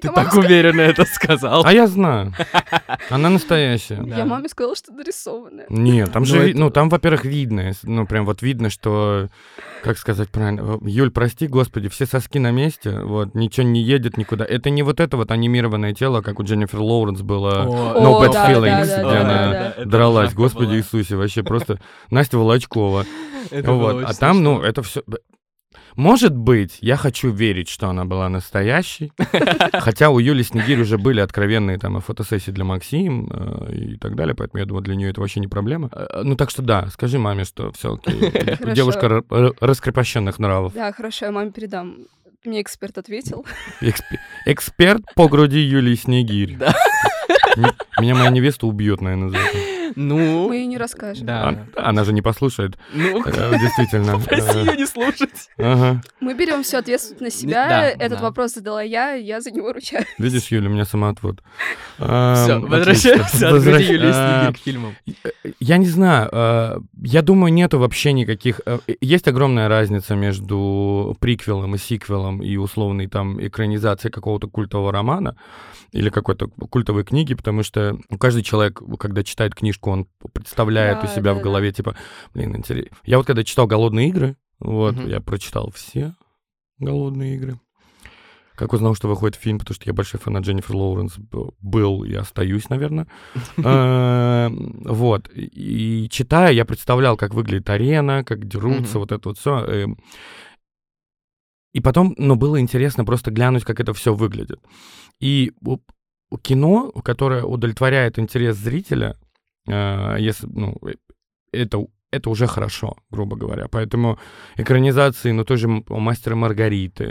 [SPEAKER 2] Ты
[SPEAKER 3] Я
[SPEAKER 2] так уверенно это сказал.
[SPEAKER 1] А я знаю. Она настоящая.
[SPEAKER 3] Я маме сказала, что нарисованная.
[SPEAKER 1] Нет, там же, ну, там, во-первых, видно, ну, прям вот видно, что, как сказать правильно, э, Юль, прости, господи, все соски на месте, вот, ничего не едет никуда. Это не вот это вот анимированное тело, как у Дженнифер Лоуренс было, No Bad Feelings, где она дралась, господи. Иисусе, вообще просто Настя Волочкова. *laughs* Вот, а там, ну, это все... Может быть, я хочу верить, что она была настоящей, *laughs* хотя у Юли Снегирь уже были откровенные там фотосессии для Максим э, и так далее, поэтому я думаю, для нее это вообще не проблема. Э, Ну так что да, скажи маме, что все *laughs* окей. Девушка ра- ра- раскрепощенных нравов.
[SPEAKER 3] Да, хорошо, я маме передам. Мне эксперт ответил.
[SPEAKER 1] Эксп- Эксперт по груди Юлии Снегирь. *laughs*
[SPEAKER 2] Да.
[SPEAKER 1] Меня моя невеста убьет, наверное, за это.
[SPEAKER 2] Ну,
[SPEAKER 3] Мы ей не расскажем.
[SPEAKER 2] да.
[SPEAKER 1] А- Она же не послушает.
[SPEAKER 2] Ну,
[SPEAKER 1] Э, Действительно.
[SPEAKER 2] попроси
[SPEAKER 1] Э,
[SPEAKER 2] ее не слушать.
[SPEAKER 1] Ага.
[SPEAKER 3] Мы берем всю ответственность на себя. Этот вопрос задала я, я за него ручаюсь.
[SPEAKER 1] Видишь, Юля, у меня самоотвод.
[SPEAKER 2] Все,
[SPEAKER 1] Эм,
[SPEAKER 2] возвращаемся от Снегирь к фильмам.
[SPEAKER 1] Я не знаю, э, я думаю, нету вообще никаких... э, Есть огромная разница между приквелом и сиквелом и условной там экранизацией какого-то культового романа или какой-то культовой книги, потому что каждый человек, когда читает книжку, он представляет
[SPEAKER 3] Да,
[SPEAKER 1] у себя
[SPEAKER 3] да,
[SPEAKER 1] в голове, типа, блин, интересно. Я вот когда читал «Голодные игры», вот,
[SPEAKER 2] Мгм.
[SPEAKER 1] я прочитал все «Голодные игры», как узнал, что выходит фильм, потому что я большой фанат Дженнифер Лоуренс был и остаюсь, наверное. *laughs* Э, Вот. И читая, я представлял, как выглядит арена, как дерутся, вот это вот все. И потом, ну, было интересно просто глянуть, как это все выглядит. И кино, которое удовлетворяет интерес зрителя, если, ну, э, это, это уже хорошо, грубо говоря. Поэтому экранизации, ну, тоже «Мастера Маргариты»,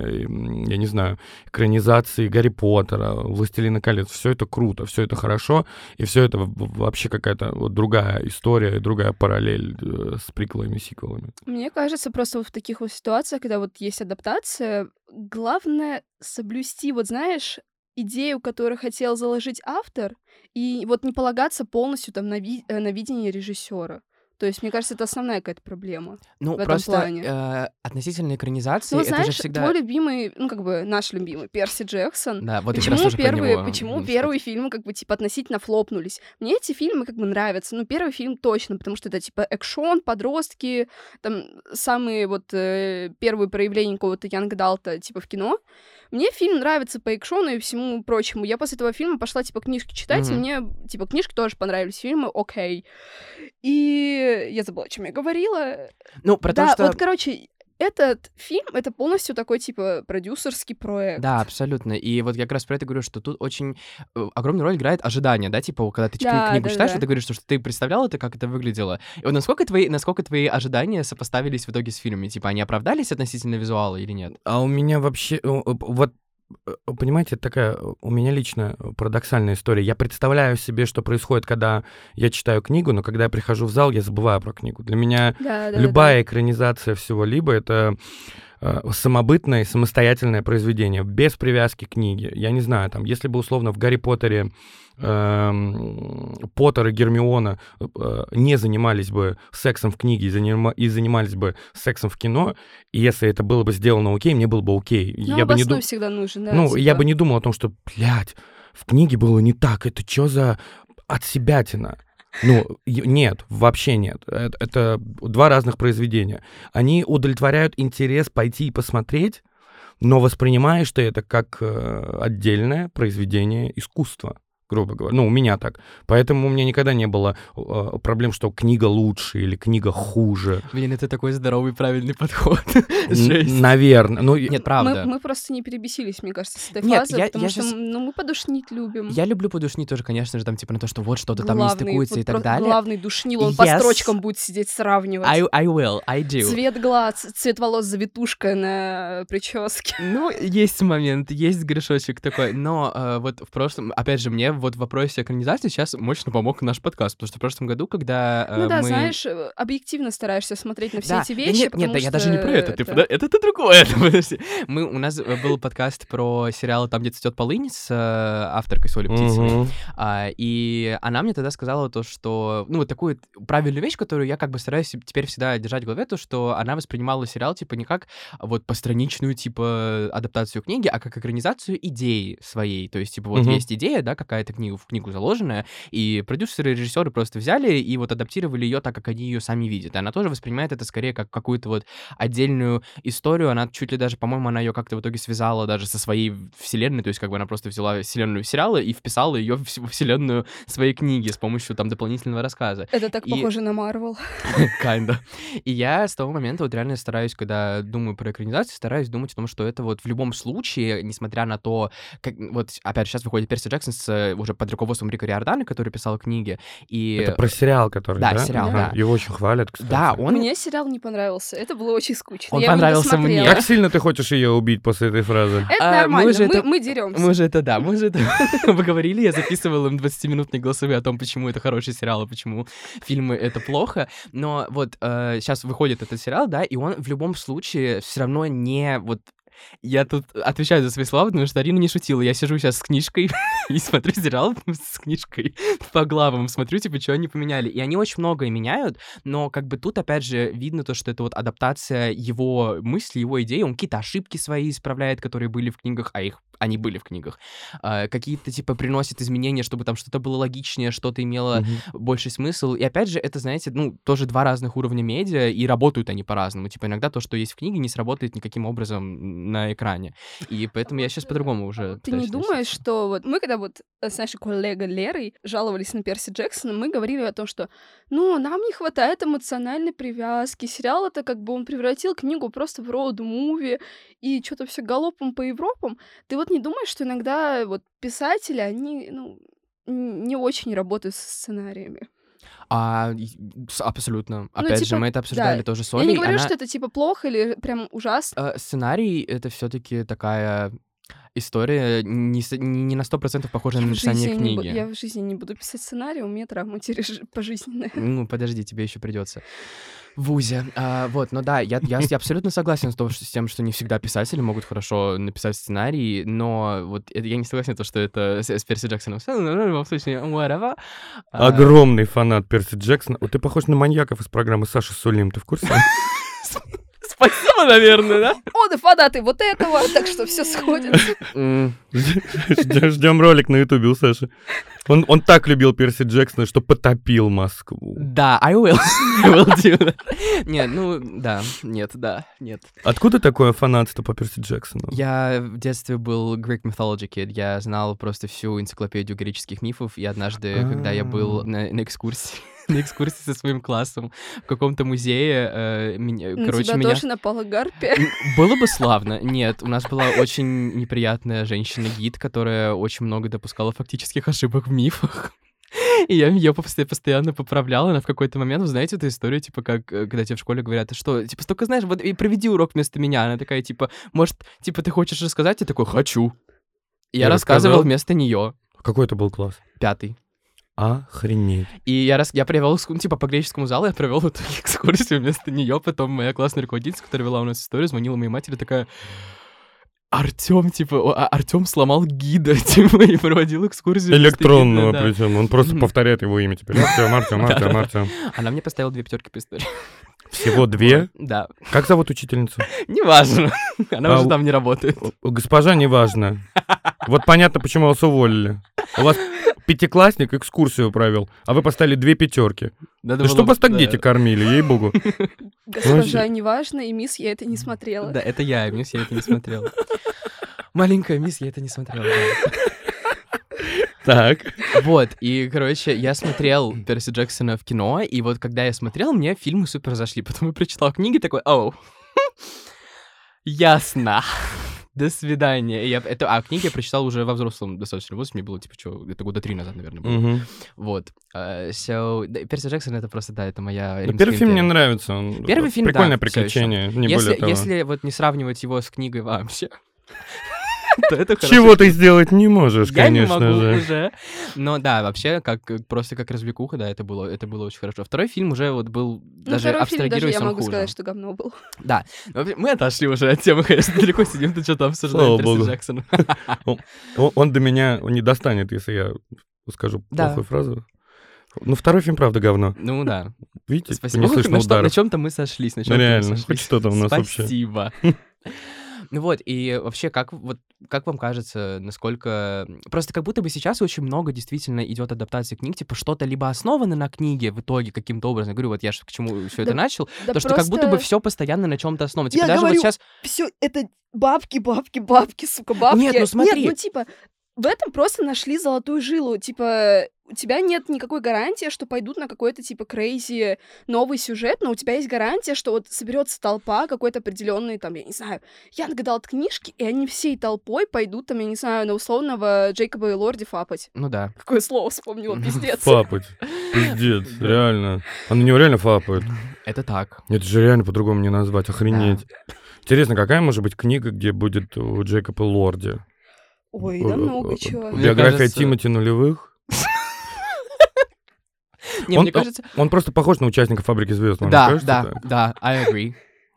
[SPEAKER 1] я не знаю, экранизации Гарри Поттера, «Властелина колец», все это круто, все это хорошо, и все это вообще какая-то вот другая история, другая параллель э, с приквелами сиквелами.
[SPEAKER 3] Мне кажется, просто вот в таких вот ситуациях, когда вот есть адаптация, главное соблюсти, вот знаешь, идею, которую хотел заложить автор, и вот не полагаться полностью там на, ви- э, на видение режиссера. То есть, мне кажется, это основная какая-то проблема.
[SPEAKER 2] Ну,
[SPEAKER 3] в этом
[SPEAKER 2] просто
[SPEAKER 3] плане.
[SPEAKER 2] э, относительно экранизации,
[SPEAKER 3] Ну,
[SPEAKER 2] это
[SPEAKER 3] знаешь,
[SPEAKER 2] же всегда...
[SPEAKER 3] твой любимый, ну, как бы наш любимый, Перси Джексон,
[SPEAKER 2] Да, вот
[SPEAKER 3] почему
[SPEAKER 2] тоже
[SPEAKER 3] первые,
[SPEAKER 2] него
[SPEAKER 3] почему первые фильмы как бы типа относительно флопнулись? Мне эти фильмы как бы нравятся. Ну, первый фильм точно, потому что это типа экшон, подростки, там самые вот э, первые проявления какого-то Янг Далта типа в кино. Мне фильм нравится по экшону и всему прочему. Я после этого фильма пошла типа книжки читать, и
[SPEAKER 2] Мгм.
[SPEAKER 3] мне типа книжки тоже понравились, фильмы окей. И я забыла, о чем я говорила.
[SPEAKER 2] Ну, про
[SPEAKER 3] да,
[SPEAKER 2] то, что...
[SPEAKER 3] вот, короче, этот фильм это полностью такой типа продюсерский проект.
[SPEAKER 2] Да, абсолютно. И вот я как раз про это говорю, что тут очень э, огромную роль играет ожидание, да, типа, когда ты
[SPEAKER 3] Да,
[SPEAKER 2] книгу
[SPEAKER 3] да,
[SPEAKER 2] читаешь,
[SPEAKER 3] да.
[SPEAKER 2] и ты говоришь, что, что ты представлял это, как это выглядело. И вот насколько твои, насколько твои ожидания сопоставились в итоге с фильмами? Типа, они оправдались относительно визуала или нет?
[SPEAKER 1] А у меня вообще, вот понимаете, это такая э, у меня лично парадоксальная история. Я представляю себе, что происходит, когда я читаю книгу, но когда я прихожу в зал, я забываю про книгу. Для меня
[SPEAKER 3] Да, да,
[SPEAKER 1] любая
[SPEAKER 3] да.
[SPEAKER 1] экранизация всего-либо это э, самобытное, самостоятельное произведение, без привязки к книге. Я не знаю, там, если бы условно в Гарри Поттере эм, Поттер и Гермиона э, не занимались бы сексом в книге и, занима- и занимались бы сексом в кино, и если это было бы сделано окей, мне было бы окей.
[SPEAKER 3] Ну,
[SPEAKER 1] я бы не дум-
[SPEAKER 3] всегда нужен, да.
[SPEAKER 1] ну, я
[SPEAKER 3] типа.
[SPEAKER 1] бы не думал о том, что, блядь, в книге было не так. Это что за отсебятина? Ну, нет, вообще нет. Это, это два разных произведения. Они удовлетворяют интерес пойти и посмотреть, но воспринимаешь ты это как э, отдельное произведение искусства, грубо говоря. Ну, у меня так. Поэтому у меня никогда не было э, проблем, что книга лучше или книга хуже.
[SPEAKER 2] Блин, это такой здоровый, правильный подход. *laughs*
[SPEAKER 1] Наверное. Ну,
[SPEAKER 2] Нет, правда.
[SPEAKER 3] Мы, мы просто не перебесились, мне кажется, с этой
[SPEAKER 2] Нет,
[SPEAKER 3] фазой,
[SPEAKER 2] я-
[SPEAKER 3] потому
[SPEAKER 2] я
[SPEAKER 3] что
[SPEAKER 2] щас-
[SPEAKER 3] ну, мы подушнить любим.
[SPEAKER 2] Я люблю подушнить тоже, конечно же, там, типа, на то, что вот что-то там не стыкуется
[SPEAKER 3] вот
[SPEAKER 2] и так далее.
[SPEAKER 3] Главный душнил, он по
[SPEAKER 2] Yes.
[SPEAKER 3] строчкам будет сидеть сравнивать.
[SPEAKER 2] I, I will, I do.
[SPEAKER 3] Цвет глаз, цвет волос, завитушка на прическе.
[SPEAKER 2] Ну, есть момент, есть грешочек такой, но э, вот в прошлом, опять же, мне вот в вопросе экранизации сейчас мощно помог наш подкаст, потому что в прошлом году, когда э,
[SPEAKER 3] Ну да,
[SPEAKER 2] мы...
[SPEAKER 3] знаешь, объективно стараешься смотреть на все
[SPEAKER 2] Да,
[SPEAKER 3] эти
[SPEAKER 2] да
[SPEAKER 3] вещи,
[SPEAKER 2] нет,
[SPEAKER 3] потому
[SPEAKER 2] нет, да, я
[SPEAKER 3] что
[SPEAKER 2] даже не про это, ты
[SPEAKER 3] это-
[SPEAKER 2] подо- *laughs* это, другое. подожди. Мы, у нас э, был подкаст про сериал «Там, где цветет полынь» с э, авторкой Соли Птицыной.
[SPEAKER 1] Мгм.
[SPEAKER 2] А, и она мне тогда сказала то, что, ну, вот такую правильную вещь, которую я как бы стараюсь теперь всегда держать в голове, то, что она воспринимала сериал, типа, не как вот постраничную, типа, адаптацию книги, а как экранизацию идеи своей. То есть, типа, вот
[SPEAKER 1] Мгм.
[SPEAKER 2] есть идея, да, какая-то книга в книгу заложенная, и продюсеры, режиссеры просто взяли и вот адаптировали ее так, как они ее сами видят. И она тоже воспринимает это скорее как какую-то вот отдельную историю. Она чуть ли даже, по-моему, она ее как-то в итоге связала даже со своей вселенной, то есть как бы она просто взяла вселенную сериала и вписала ее в вс- вселенную своей книги с помощью там дополнительного рассказа.
[SPEAKER 3] Это так
[SPEAKER 2] И-
[SPEAKER 3] похоже на Марвел. *laughs*
[SPEAKER 2] Kinda. И я с того момента вот реально стараюсь, когда думаю про экранизацию, стараюсь думать о том, что это вот в любом случае, несмотря на то, как вот опять сейчас выходит Перси Джексон с э, уже под руководством Рика Риордана, который писал книги, и
[SPEAKER 1] Это про сериал, который,
[SPEAKER 2] Да,
[SPEAKER 1] да?
[SPEAKER 2] сериал, да.
[SPEAKER 1] Его очень хвалят, кстати.
[SPEAKER 2] да, он
[SPEAKER 3] Мне сериал не понравился. Это было очень скучно.
[SPEAKER 2] Он
[SPEAKER 3] Я его не
[SPEAKER 2] понравился мне.
[SPEAKER 1] Как сильно ты хочешь ее убить после этой фразы?
[SPEAKER 3] Это
[SPEAKER 2] А, мы
[SPEAKER 3] нормально,
[SPEAKER 2] уже
[SPEAKER 3] мы,
[SPEAKER 2] это-
[SPEAKER 3] мы деремся.
[SPEAKER 2] Мы уже это, да, мы уже это *laughs* поговорили, я записывал им 20-минутные голосовые о том, почему это хороший сериал, а почему фильмы это плохо. Но вот сейчас выходит этот сериал, да, и он в любом случае все равно не вот я тут отвечаю за свои слова, потому что Арина не шутила. Я сижу сейчас с книжкой *laughs* и смотрю сериал *laughs* с книжкой *laughs* по главам, смотрю, типа, что они поменяли. И они очень многое меняют, но как бы тут, опять же, видно то, что это вот адаптация его мысли, его идей. Он какие-то ошибки свои исправляет, которые были в книгах, а их они были в книгах. А, какие-то, типа, приносит изменения, чтобы там что-то было логичнее, что-то имело
[SPEAKER 1] Мгм.
[SPEAKER 2] больший смысл. И опять же, это, знаете, ну, тоже два разных уровня медиа, и работают они по-разному. Типа, иногда то, что есть в книге, не сработает никаким образом на экране. И поэтому я сейчас по-другому уже
[SPEAKER 3] Ты не думаешь, что вот мы когда вот с нашей коллегой Лерой жаловались на Перси Джексона, мы говорили о том, что ну, нам не хватает эмоциональной привязки. Сериал это как бы он превратил книгу просто в роуд-муви и что-то все галопом по Европам. Ты вот не думаешь, что иногда вот писатели, они, ну, не очень работают со сценариями.
[SPEAKER 2] А, абсолютно. Опять же,
[SPEAKER 3] типа,
[SPEAKER 2] мы это обсуждали
[SPEAKER 3] да.
[SPEAKER 2] тоже с
[SPEAKER 3] Я
[SPEAKER 2] Олей.
[SPEAKER 3] не говорю,
[SPEAKER 2] Она-
[SPEAKER 3] что это типа плохо или прям ужасно.
[SPEAKER 2] э, сценарий — это все таки такая история не, не не на сто процентов похожая
[SPEAKER 3] Я
[SPEAKER 2] на написание
[SPEAKER 3] не
[SPEAKER 2] книги.
[SPEAKER 3] я в жизни не буду писать сценарий, у меня травма *laughs* теперь пожизненная.
[SPEAKER 2] Ну, подожди, тебе еще придется. ВУЗе. А, вот, ну да, я, я, я абсолютно согласен с, том, что- с тем, что не всегда писатели могут хорошо написать сценарий, но вот это- я не согласен, то, что это с, с Перси Джексоном. Ну, в любом случае, whatever. А,
[SPEAKER 1] Огромный фанат Перси Джексона. Вот ты похож на маньяков из программы Саши Сулим, ты в курсе? *laughs*
[SPEAKER 2] Спасибо, наверное, да?
[SPEAKER 3] О, да фанаты вот этого, так что все сходится.
[SPEAKER 1] Ждем ролик на ютубе у Саши. Он, он так любил Перси Джексона, что потопил Москву.
[SPEAKER 2] Да, I will. *laughs* I will do that. Нет, ну, да, нет, да, нет.
[SPEAKER 1] Откуда такое фанатство по Перси Джексону?
[SPEAKER 2] Я в детстве был Greek Mythology Kid. Я знал просто всю энциклопедию греческих мифов, и однажды, когда я был
[SPEAKER 1] А.
[SPEAKER 2] на, на экскурсии, на экскурсии со своим классом в каком-то музее, э, меня,
[SPEAKER 3] На
[SPEAKER 2] короче,
[SPEAKER 3] тебя
[SPEAKER 2] меня...
[SPEAKER 3] тоже напала гарпия.
[SPEAKER 2] Было бы славно. Нет, у нас была очень неприятная женщина-гид, которая очень много допускала фактических ошибок в мифах. И я ее постоянно поправлял, она в какой-то момент, вы знаете эту историю, типа, как, э, когда тебе в школе говорят, «Ты что, типа, столько знаешь, вот и проведи урок вместо меня. Она такая, типа, может, типа, ты хочешь рассказать? Я такой, хочу. Я
[SPEAKER 1] И
[SPEAKER 2] рассказывал вместо нее.
[SPEAKER 1] Какой это был класс?
[SPEAKER 2] Пятый.
[SPEAKER 1] Охренеть.
[SPEAKER 2] И я, рас... я провел, экску- ну, типа, по греческому залу, я провел в итоге экскурсию вместо нее. Потом моя классная руководительница, которая вела у нас историю, звонила моей матери, такая... Артем, типа, Артем сломал гида, *laughs* типа, и проводил экскурсию.
[SPEAKER 1] Электронного
[SPEAKER 2] гида, да.
[SPEAKER 1] причем. Он просто повторяет его имя теперь. Артем, Артем, *laughs* Артем. Артем.
[SPEAKER 2] Она мне поставила две пятерки по истории.
[SPEAKER 1] Всего две.
[SPEAKER 2] Да.
[SPEAKER 1] Как зовут учительницу? *laughs*
[SPEAKER 2] Неважно. Она
[SPEAKER 1] А
[SPEAKER 2] уже там не работает.
[SPEAKER 1] Госпожа, неважно. Вот понятно, почему вас уволили. У вас пятиклассник экскурсию провел, а вы поставили две пятерки.
[SPEAKER 2] Надо
[SPEAKER 1] Да
[SPEAKER 2] было-
[SPEAKER 1] что вас так
[SPEAKER 2] да.
[SPEAKER 1] дети кормили, ей-богу. *laughs*
[SPEAKER 3] Госпожа, неважно, и мисс, я это не смотрела.
[SPEAKER 2] Да, это я, мисс, я это не смотрел. *laughs* Маленькая мисс, я это не смотрел. да. *laughs*
[SPEAKER 1] Так.
[SPEAKER 2] Вот, и, короче, я смотрел Перси Джексона в кино, и вот когда я смотрел, мне фильмы супер зашли. Потом я прочитал книги, такой, оу, ясно. До свидания. Я, это, а книги я прочитал уже во взрослом достаточно возрасте, мне было, типа, что, где-то года три назад, наверное, было. Вот. Uh, so, да, Перси Джексон — это просто, да, это моя
[SPEAKER 1] Ну, Первый фильм мне нравится. он
[SPEAKER 2] Первый фильм,
[SPEAKER 1] Прикольное
[SPEAKER 2] да,
[SPEAKER 1] приключение, не
[SPEAKER 2] если,
[SPEAKER 1] более того.
[SPEAKER 2] если вот не сравнивать его с книгой вообще, это. *laughs*
[SPEAKER 1] Чего ты сделать не можешь,
[SPEAKER 2] Я не
[SPEAKER 1] конечно
[SPEAKER 2] могу
[SPEAKER 1] же.
[SPEAKER 2] уже. Но да, вообще, как просто как развлекуха, да, это было, это было очень хорошо. Второй фильм уже вот был,
[SPEAKER 3] Ну,
[SPEAKER 2] даже
[SPEAKER 3] второй фильм даже
[SPEAKER 2] абстрагируясь,
[SPEAKER 3] я могу сказать, что говно был.
[SPEAKER 2] Да. Ну, Мы отошли уже от темы, конечно, далеко сидим, ты что-то обсуждаем
[SPEAKER 1] Слава
[SPEAKER 2] Перси. Джексона. *laughs*
[SPEAKER 1] Он, до меня не достанет, если я скажу плохую фразу. Ну, второй фильм, правда, говно.
[SPEAKER 2] Ну да.
[SPEAKER 1] Видите,
[SPEAKER 2] Спасибо.
[SPEAKER 1] не слышно
[SPEAKER 2] на, что- на
[SPEAKER 1] ударов.
[SPEAKER 2] чем-то мы сошлись, на
[SPEAKER 1] Ну,
[SPEAKER 2] чем-то мы
[SPEAKER 1] реально,
[SPEAKER 2] сошлись.
[SPEAKER 1] хоть что-то у нас вообще.
[SPEAKER 2] Спасибо. *laughs* Ну вот, и вообще, как, вот, как вам кажется, насколько... Просто как будто бы сейчас очень много действительно идет адаптации книг, типа что-то либо основано на книге в итоге каким-то образом. Я говорю, вот я ж к чему все это
[SPEAKER 3] Да-
[SPEAKER 2] начал,
[SPEAKER 3] Да
[SPEAKER 2] то что как будто бы все постоянно на чем-то основано. Типа
[SPEAKER 3] Я
[SPEAKER 2] даже
[SPEAKER 3] говорю,
[SPEAKER 2] вот сейчас...
[SPEAKER 3] все это бабки, бабки, бабки, сука, бабки.
[SPEAKER 2] Нет, ну смотри.
[SPEAKER 3] Нет, ну типа, в этом просто нашли золотую жилу. Типа, у тебя нет никакой гарантии, что пойдут на какой-то типа крейзи новый сюжет, но у тебя есть гарантия, что вот соберется толпа какой-то определенный, там, я не знаю, я нагадал от книжки, и они всей толпой пойдут, там, я не знаю, на условного Джейкоба и Лорди фапать.
[SPEAKER 2] Ну да.
[SPEAKER 3] Какое слово вспомнила, пиздец.
[SPEAKER 1] Фапать. Пиздец, *laughs* реально. А на него реально фапают.
[SPEAKER 2] Это так.
[SPEAKER 1] Это же реально по-другому не назвать, охренеть. Интересно, какая может быть книга, где будет у Джейкоба Лорди?
[SPEAKER 3] Ой, да много чего.
[SPEAKER 1] Биография Тимати нулевых? *laughs*
[SPEAKER 2] Не,
[SPEAKER 1] Он-
[SPEAKER 2] мне кажется...
[SPEAKER 1] Он просто похож на участника «Фабрики звезд»,
[SPEAKER 2] Да,
[SPEAKER 1] кажется
[SPEAKER 2] да,
[SPEAKER 1] так?
[SPEAKER 2] да, I agree.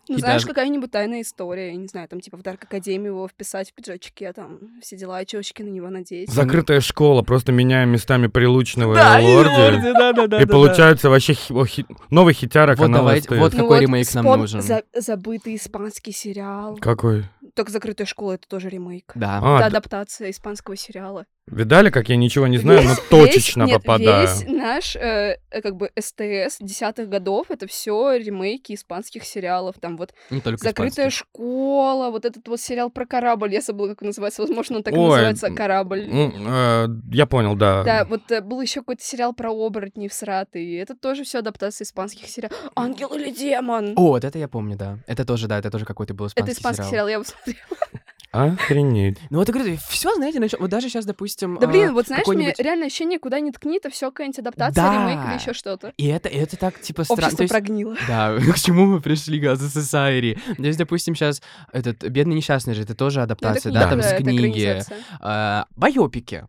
[SPEAKER 3] Ну,
[SPEAKER 2] И
[SPEAKER 3] знаешь,
[SPEAKER 2] даже-
[SPEAKER 3] какая-нибудь тайная история, я не знаю, там, типа, в Дарк Академию его вписать в пиджачке, там, все дела, и чёчки на него надеть.
[SPEAKER 1] Закрытая школа, просто меняем местами Прилучного
[SPEAKER 2] Да,
[SPEAKER 1] и Лорди.
[SPEAKER 2] Лорди, да, да, да.
[SPEAKER 1] И
[SPEAKER 2] да,
[SPEAKER 1] получается вообще хи- новый хитяра
[SPEAKER 2] Вот
[SPEAKER 1] канала
[SPEAKER 2] давайте- вот
[SPEAKER 3] Ну
[SPEAKER 2] какой ремейк нам нужен?
[SPEAKER 3] за- забытый испанский сериал.
[SPEAKER 1] Какой?
[SPEAKER 3] Только «Закрытая школа» — это тоже ремейк.
[SPEAKER 2] Да.
[SPEAKER 1] А,
[SPEAKER 3] это адаптация испанского сериала.
[SPEAKER 1] Видали, как я ничего не знаю, но
[SPEAKER 3] Весь-
[SPEAKER 1] точечно
[SPEAKER 3] весь- нет,
[SPEAKER 1] попадаю.
[SPEAKER 3] Весь наш, э, как бы, СТС десятых годов — это все ремейки испанских сериалов. Там вот
[SPEAKER 2] Не только
[SPEAKER 3] «Закрытая
[SPEAKER 2] испанских.
[SPEAKER 3] школа», вот этот вот сериал про корабль, я забыла, как он называется. Возможно, он так и
[SPEAKER 1] Ой,
[SPEAKER 3] называется «Корабль».
[SPEAKER 1] М, э, Я понял, да.
[SPEAKER 3] Да, вот э, был еще какой-то сериал про оборотней в Сраты, и это тоже все адаптация испанских сериалов. Ангел или демон?
[SPEAKER 2] О, вот это я помню, да. Это тоже, да, это тоже какой-то был испанский
[SPEAKER 3] это испанский сериал.
[SPEAKER 2] сериал.
[SPEAKER 3] я его *laughs* смотрела.
[SPEAKER 1] Охренеть.
[SPEAKER 2] Ну вот я говорю, все, знаете, начё- вот даже сейчас, допустим...
[SPEAKER 3] Да блин,
[SPEAKER 2] а,
[SPEAKER 3] вот знаешь, мне реально ощущение, куда ни ткни, это все какая-нибудь адаптация,
[SPEAKER 2] Да.
[SPEAKER 3] ремейк или еще что-то.
[SPEAKER 2] И это, и это так, типа, странно.
[SPEAKER 3] Общество прогнило.
[SPEAKER 2] Да, *laughs* к чему мы пришли, Газа Society? То есть, допустим, сейчас этот «Бедный несчастный» же, это тоже
[SPEAKER 3] Ну, это
[SPEAKER 2] адаптация,
[SPEAKER 3] книга,
[SPEAKER 2] да, там
[SPEAKER 3] да,
[SPEAKER 2] с книги. А, Байопики.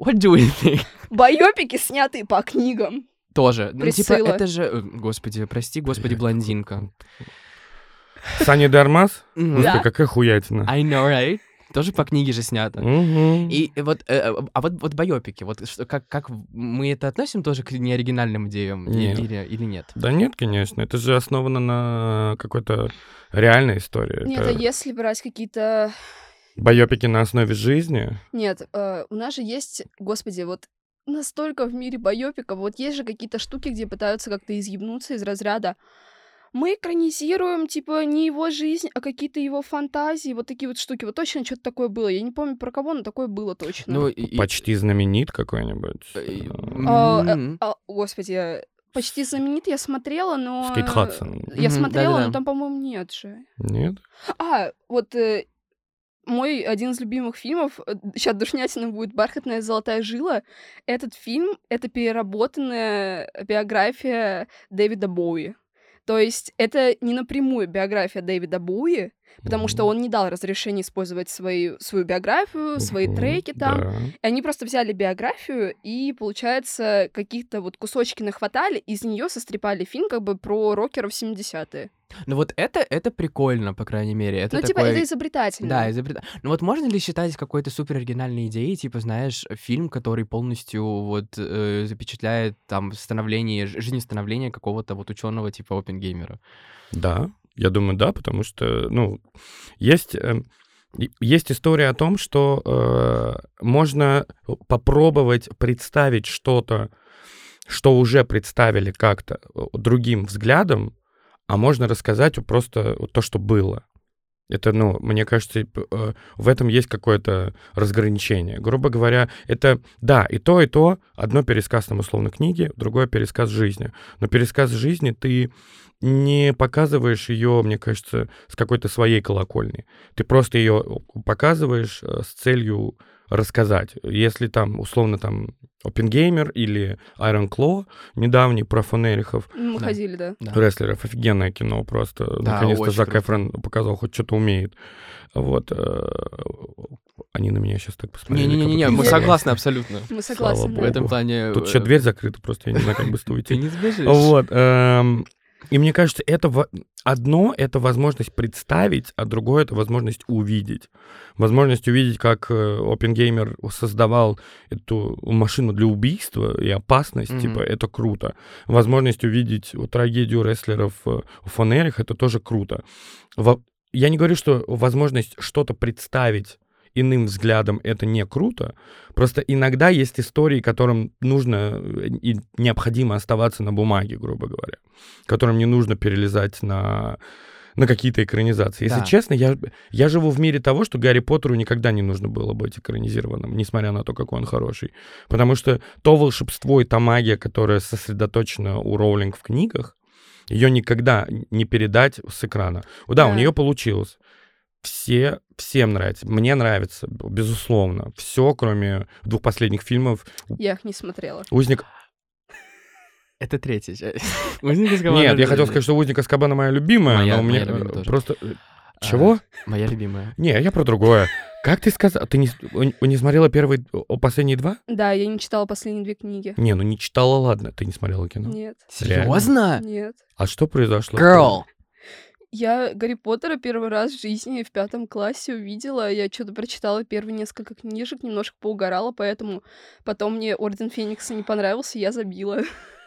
[SPEAKER 2] What do you think?
[SPEAKER 3] Байопики, снятые по книгам.
[SPEAKER 2] Тоже. Ну, типа, это же... э, Господи, прости, господи, блондинка.
[SPEAKER 1] Сани Дармас?
[SPEAKER 3] Да.
[SPEAKER 1] какая хуятина.
[SPEAKER 2] I know, right? Тоже по книге же снято.
[SPEAKER 1] Мгм.
[SPEAKER 2] И вот, э, э, а вот, вот байопики, вот что- как, как мы это относим тоже к неоригинальным идеям
[SPEAKER 1] Нет.
[SPEAKER 2] или, или нет?
[SPEAKER 1] Да нет, конечно, это же основано на какой-то реальной истории.
[SPEAKER 3] Нет,
[SPEAKER 1] Это
[SPEAKER 3] а если брать какие-то...
[SPEAKER 1] Байопики на основе жизни.
[SPEAKER 3] Нет, э, у нас же есть, господи, вот настолько в мире байопиков, вот есть же какие-то штуки, где пытаются как-то изъебнуться из разряда мы экранизируем, типа, не его жизнь, а какие-то его фантазии, вот такие вот штуки. Вот точно что-то такое было. Я не помню про кого, но такое было точно.
[SPEAKER 2] Ну, и-
[SPEAKER 1] Почти знаменит какой-нибудь.
[SPEAKER 2] э,
[SPEAKER 1] э,
[SPEAKER 3] А, э,
[SPEAKER 2] м,
[SPEAKER 3] а, господи, почти знаменит я смотрела, но...
[SPEAKER 1] Скейт Хадсон.
[SPEAKER 3] Я смотрела, но там, по-моему, нет же.
[SPEAKER 1] Нет?
[SPEAKER 3] А, вот мой один из любимых фильмов, сейчас душнятина будет «Бархатная золотая жила». Этот фильм — это переработанная биография Дэвида Боуи. То есть это не напрямую биография Дэвида Боуи, потому что он не дал разрешения использовать свои, свою биографию, свои треки там.
[SPEAKER 1] да.
[SPEAKER 3] И они просто взяли биографию и, получается, каких-то вот кусочки нахватали, из нее сострепали фильм как бы про рокеров 70-е.
[SPEAKER 2] Ну вот это, это прикольно, по крайней мере. Это
[SPEAKER 3] ну, типа,
[SPEAKER 2] такой...
[SPEAKER 3] это изобретательно.
[SPEAKER 2] Да, изобрета... Ну вот можно ли считать какой-то супер оригинальной идеей, типа, знаешь, фильм, который полностью вот э, запечатляет там становление, жизнестановление какого-то вот ученого типа Опенгеймера?
[SPEAKER 1] Да, я думаю, да, потому что, ну, есть, э, есть история о том, что э, можно попробовать представить что-то, что уже представили как-то э, другим взглядом, а можно рассказать просто то, что было. Это, ну, мне кажется, э, в этом есть какое-то разграничение. Грубо говоря, это, да, и то, и то, одно пересказ там условно книги, другое пересказ жизни. Но пересказ жизни ты не показываешь ее, мне кажется, с какой-то своей колокольни. Ты просто ее показываешь э, с целью рассказать. Если там, условно, там, Опенгеймер или Iron Claw, недавний про фонерихов,
[SPEAKER 3] Мы
[SPEAKER 2] Да.
[SPEAKER 3] ходили, да.
[SPEAKER 2] Да.
[SPEAKER 1] рестлеров, офигенное кино просто.
[SPEAKER 2] Да,
[SPEAKER 1] Наконец-то Зак
[SPEAKER 2] круто.
[SPEAKER 1] Эфрон показал, хоть что-то умеет. Вот. э, Они на меня сейчас так посмотрели.
[SPEAKER 2] Не-не-не, мы согласны абсолютно.
[SPEAKER 3] Мы согласны.
[SPEAKER 2] В
[SPEAKER 3] да.
[SPEAKER 2] этом плане...
[SPEAKER 1] Тут
[SPEAKER 2] э,
[SPEAKER 1] еще дверь закрыта, просто я не знаю, как быстро
[SPEAKER 2] Ты
[SPEAKER 1] уйти.
[SPEAKER 2] не сбежишь.
[SPEAKER 1] Вот. И мне кажется, это одно — это возможность представить, а другое — это возможность увидеть. Возможность увидеть, как э, Опенгеймер создавал эту машину для убийства и опасность,
[SPEAKER 2] Мгм.
[SPEAKER 1] типа, это круто. Возможность увидеть трагедию рестлеров э, в фонерах — это тоже круто. Во- Я не говорю, что возможность что-то представить иным взглядом это не круто. Просто иногда есть истории, которым нужно э, и необходимо оставаться на бумаге, грубо говоря, которым не нужно перелезать на на какие-то экранизации. Если
[SPEAKER 2] Да.
[SPEAKER 1] честно, я, я живу в мире того, что Гарри Поттеру никогда не нужно было быть экранизированным, несмотря на то, какой он хороший. Потому что то волшебство и та магия, которая сосредоточена у Роулинг в книгах, ее никогда не передать с экрана. Да, у
[SPEAKER 3] Да.
[SPEAKER 1] нее получилось. Все, всем нравится. Мне нравится, безусловно. Все, кроме двух последних фильмов.
[SPEAKER 3] Я их не смотрела.
[SPEAKER 1] Узник...
[SPEAKER 2] Это третья часть. *laughs* Узник из Азкабана
[SPEAKER 1] Нет, я хотел сказать, что Узник Аскабана моя любимая,
[SPEAKER 2] Моя-
[SPEAKER 1] но
[SPEAKER 2] тоже.
[SPEAKER 1] просто... э,
[SPEAKER 2] А,
[SPEAKER 1] Чего?
[SPEAKER 2] Моя любимая.
[SPEAKER 1] Не, я про другое. Как ты сказал? Ты не, не смотрела первые, последние два?
[SPEAKER 3] Да, я не читала последние две книги.
[SPEAKER 1] Не, ну не читала, ладно, ты не смотрела кино.
[SPEAKER 3] Нет?
[SPEAKER 2] Серьезно?
[SPEAKER 3] нет.
[SPEAKER 1] А что произошло?
[SPEAKER 2] Girl.
[SPEAKER 3] Я Гарри Поттера первый раз в жизни в пятом классе увидела. Я что-то прочитала первые несколько книжек, немножко поугарала, поэтому потом мне Орден Феникса не понравился, я забила. *laughs*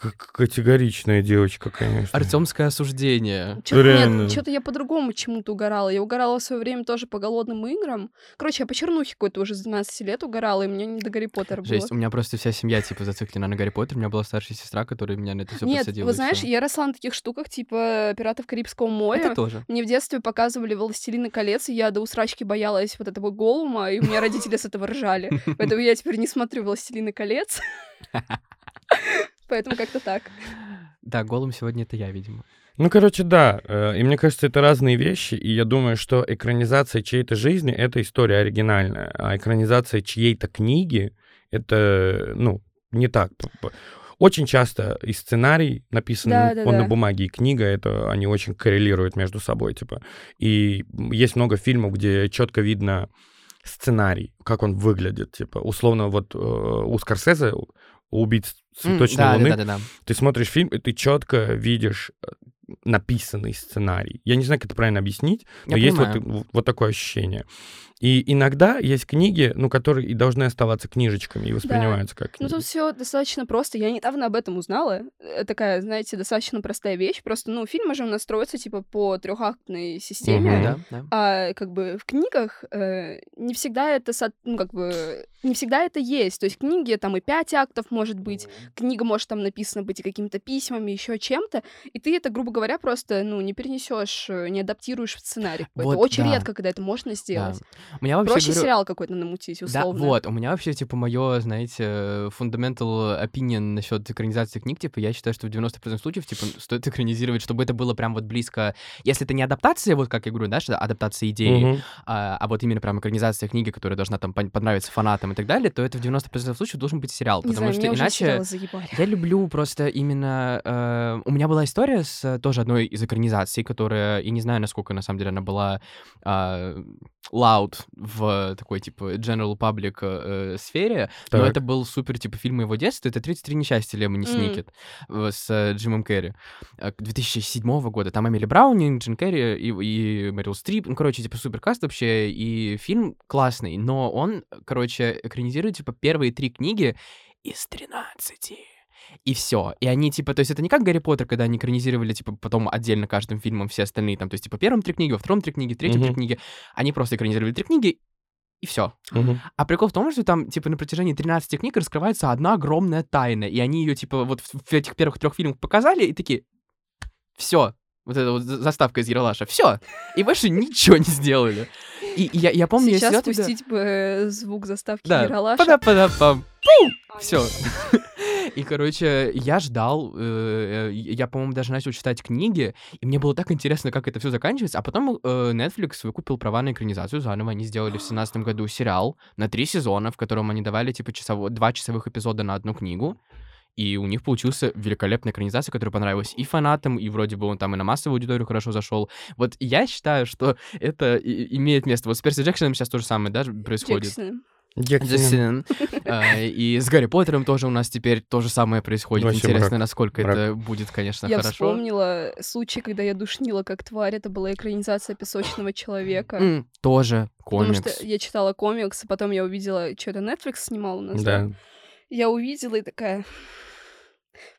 [SPEAKER 1] К- Категоричная девочка, конечно.
[SPEAKER 2] Артемское осуждение.
[SPEAKER 3] Нет, что-то я по-другому чему-то угорала. Я угорала в свое время тоже по голодным играм. Короче, я по чернухе какой-то уже с 12 лет угорала, и мне не до Гарри Поттера было.
[SPEAKER 2] Жесть, у меня просто вся семья, типа, зациклена на Гарри Поттере. У меня была старшая сестра, которая меня на это все
[SPEAKER 3] Нет,
[SPEAKER 2] подсадила.
[SPEAKER 3] вы знаешь,
[SPEAKER 2] всё.
[SPEAKER 3] я росла на таких штуках, типа «Пиратов Карибского моря».
[SPEAKER 2] Это тоже.
[SPEAKER 3] Мне в детстве показывали «Властелины колец», и я до усрачки боялась вот этого голума, и у меня родители с этого ржали. *laughs* Поэтому я теперь не смотрю «Властелины колец». *laughs* Поэтому как-то так.
[SPEAKER 2] Да, голым сегодня это я, видимо.
[SPEAKER 1] Ну, короче, да. э, И мне кажется, это разные вещи. И я думаю, что экранизация чьей-то жизни — это история оригинальная. А экранизация чьей-то книги — это, ну, не так. Очень часто и сценарий написан,
[SPEAKER 3] Да, да,
[SPEAKER 1] он
[SPEAKER 3] да.
[SPEAKER 1] на бумаге, и книга, это они очень коррелируют между собой, типа. И есть много фильмов, где четко видно сценарий, как он выглядит, типа. Условно, вот э, у Скорсезе убийц
[SPEAKER 2] М,
[SPEAKER 1] цветочной
[SPEAKER 2] да,
[SPEAKER 1] луны
[SPEAKER 2] да, да, да.
[SPEAKER 1] ты смотришь фильм, и ты четко видишь э, написанный сценарий. Я не знаю, как это правильно объяснить, но
[SPEAKER 2] Я
[SPEAKER 1] есть
[SPEAKER 2] понимаю.
[SPEAKER 1] вот, вот такое ощущение. И иногда есть книги, ну, которые и должны оставаться книжечками и воспринимаются как
[SPEAKER 3] Ну,
[SPEAKER 1] книги.
[SPEAKER 3] тут все достаточно просто. Я недавно об этом узнала. Э, Такая, знаете, достаточно простая вещь. Просто, ну, фильм же настроится, типа, по трехактной системе.
[SPEAKER 1] Мгм.
[SPEAKER 2] Да, да.
[SPEAKER 3] А как бы в книгах э, не всегда это, со- ну, как бы, не всегда это есть. То есть книги там и пять актов может быть, книга может там написана быть и какими-то письмами, еще чем-то, и ты это, грубо говоря, просто, ну, не перенесешь, не адаптируешь в сценарий.
[SPEAKER 2] Вот,
[SPEAKER 3] это очень
[SPEAKER 2] да.
[SPEAKER 3] редко, когда это можно сделать.
[SPEAKER 2] Да. У меня вообще
[SPEAKER 3] Проще
[SPEAKER 2] говорю-
[SPEAKER 3] сериал какой-то намутить,
[SPEAKER 2] Да,
[SPEAKER 3] условно.
[SPEAKER 2] вот, у меня вообще, типа, мое, знаете, fundamental opinion насчет экранизации книг, типа, я считаю, что в 90% случаев, типа, стоит экранизировать, чтобы это было прям вот близко, если это не адаптация, вот как я говорю, да, что адаптация идеи,
[SPEAKER 1] Мгм.
[SPEAKER 2] а, а вот именно прям экранизация книги, которая должна там пон- понравиться фанатам и так далее, то это в 90% случаев должен быть сериал,
[SPEAKER 3] Не
[SPEAKER 2] потому
[SPEAKER 3] знаю,
[SPEAKER 2] что иначе... Я люблю просто именно... э, у меня была история с э, тоже одной из экранизаций, которая, я не знаю, насколько на самом деле она была а, loud в такой, типа, general public э, сфере, но
[SPEAKER 1] Так.
[SPEAKER 2] это был супер, типа, фильм моего детства. Это «33 несчастья» Лемони
[SPEAKER 3] М.
[SPEAKER 2] Сникет с э, Джимом Керри э, 2007 года. Там Эмили Браунинг, Джин Керри и, и Мэрил Стрип. Ну, короче, типа, супер каст вообще. И фильм классный, но он, короче, экранизирует, типа, первые три книги из 13. И все. И они, типа, то есть это не как Гарри Поттер, когда они экранизировали, типа, потом отдельно каждым фильмом все остальные, там, то есть, типа, первым три книги, во втором три книги, в третьем три
[SPEAKER 1] Мгм.
[SPEAKER 2] книги. Они просто экранизировали три книги, и все.
[SPEAKER 1] Мгм.
[SPEAKER 2] А прикол в том, что там, типа, на протяжении 13 книг раскрывается одна огромная тайна, и они ее, типа, вот в, в этих первых трех фильмах показали, и такие, все, вот эта вот за- заставка из Ералаша, все, и больше ничего не сделали. И, я, я помню, я
[SPEAKER 3] Сейчас
[SPEAKER 2] сидел тогда-
[SPEAKER 3] спустить бы э, звук заставки
[SPEAKER 2] Да.
[SPEAKER 3] Ералаша.
[SPEAKER 2] Пада-пада-пам. Все. И, короче, я ждал, э, э, я, по-моему, даже начал читать книги, и мне было так интересно, как это все заканчивается. А потом э, Netflix выкупил права на экранизацию заново. Они сделали в семнадцатом году сериал на три сезона, в котором они давали, типа, часово... два часовых эпизода на одну книгу. И у них получился великолепная экранизация, которая понравилась и фанатам, и вроде бы он там и на массовую аудиторию хорошо зашел. Вот я считаю, что это и- имеет место. Вот с Перси Джексоном сейчас то же самое, да, происходит.
[SPEAKER 3] Джексон. *laughs*
[SPEAKER 2] А, И с Гарри Поттером тоже у нас теперь то же самое происходит.
[SPEAKER 1] Вообще
[SPEAKER 2] Интересно,
[SPEAKER 1] мрак.
[SPEAKER 2] насколько
[SPEAKER 1] Мрак.
[SPEAKER 2] это будет, конечно,
[SPEAKER 3] Я
[SPEAKER 2] хорошо.
[SPEAKER 3] вспомнила случай, когда я душнила как тварь. Это была экранизация «Песочного человека».
[SPEAKER 2] Тоже
[SPEAKER 3] Потому
[SPEAKER 2] комикс.
[SPEAKER 3] что я читала комикс, а потом я увидела, что это Netflix снимал у нас.
[SPEAKER 1] Да.
[SPEAKER 3] Я увидела и такая...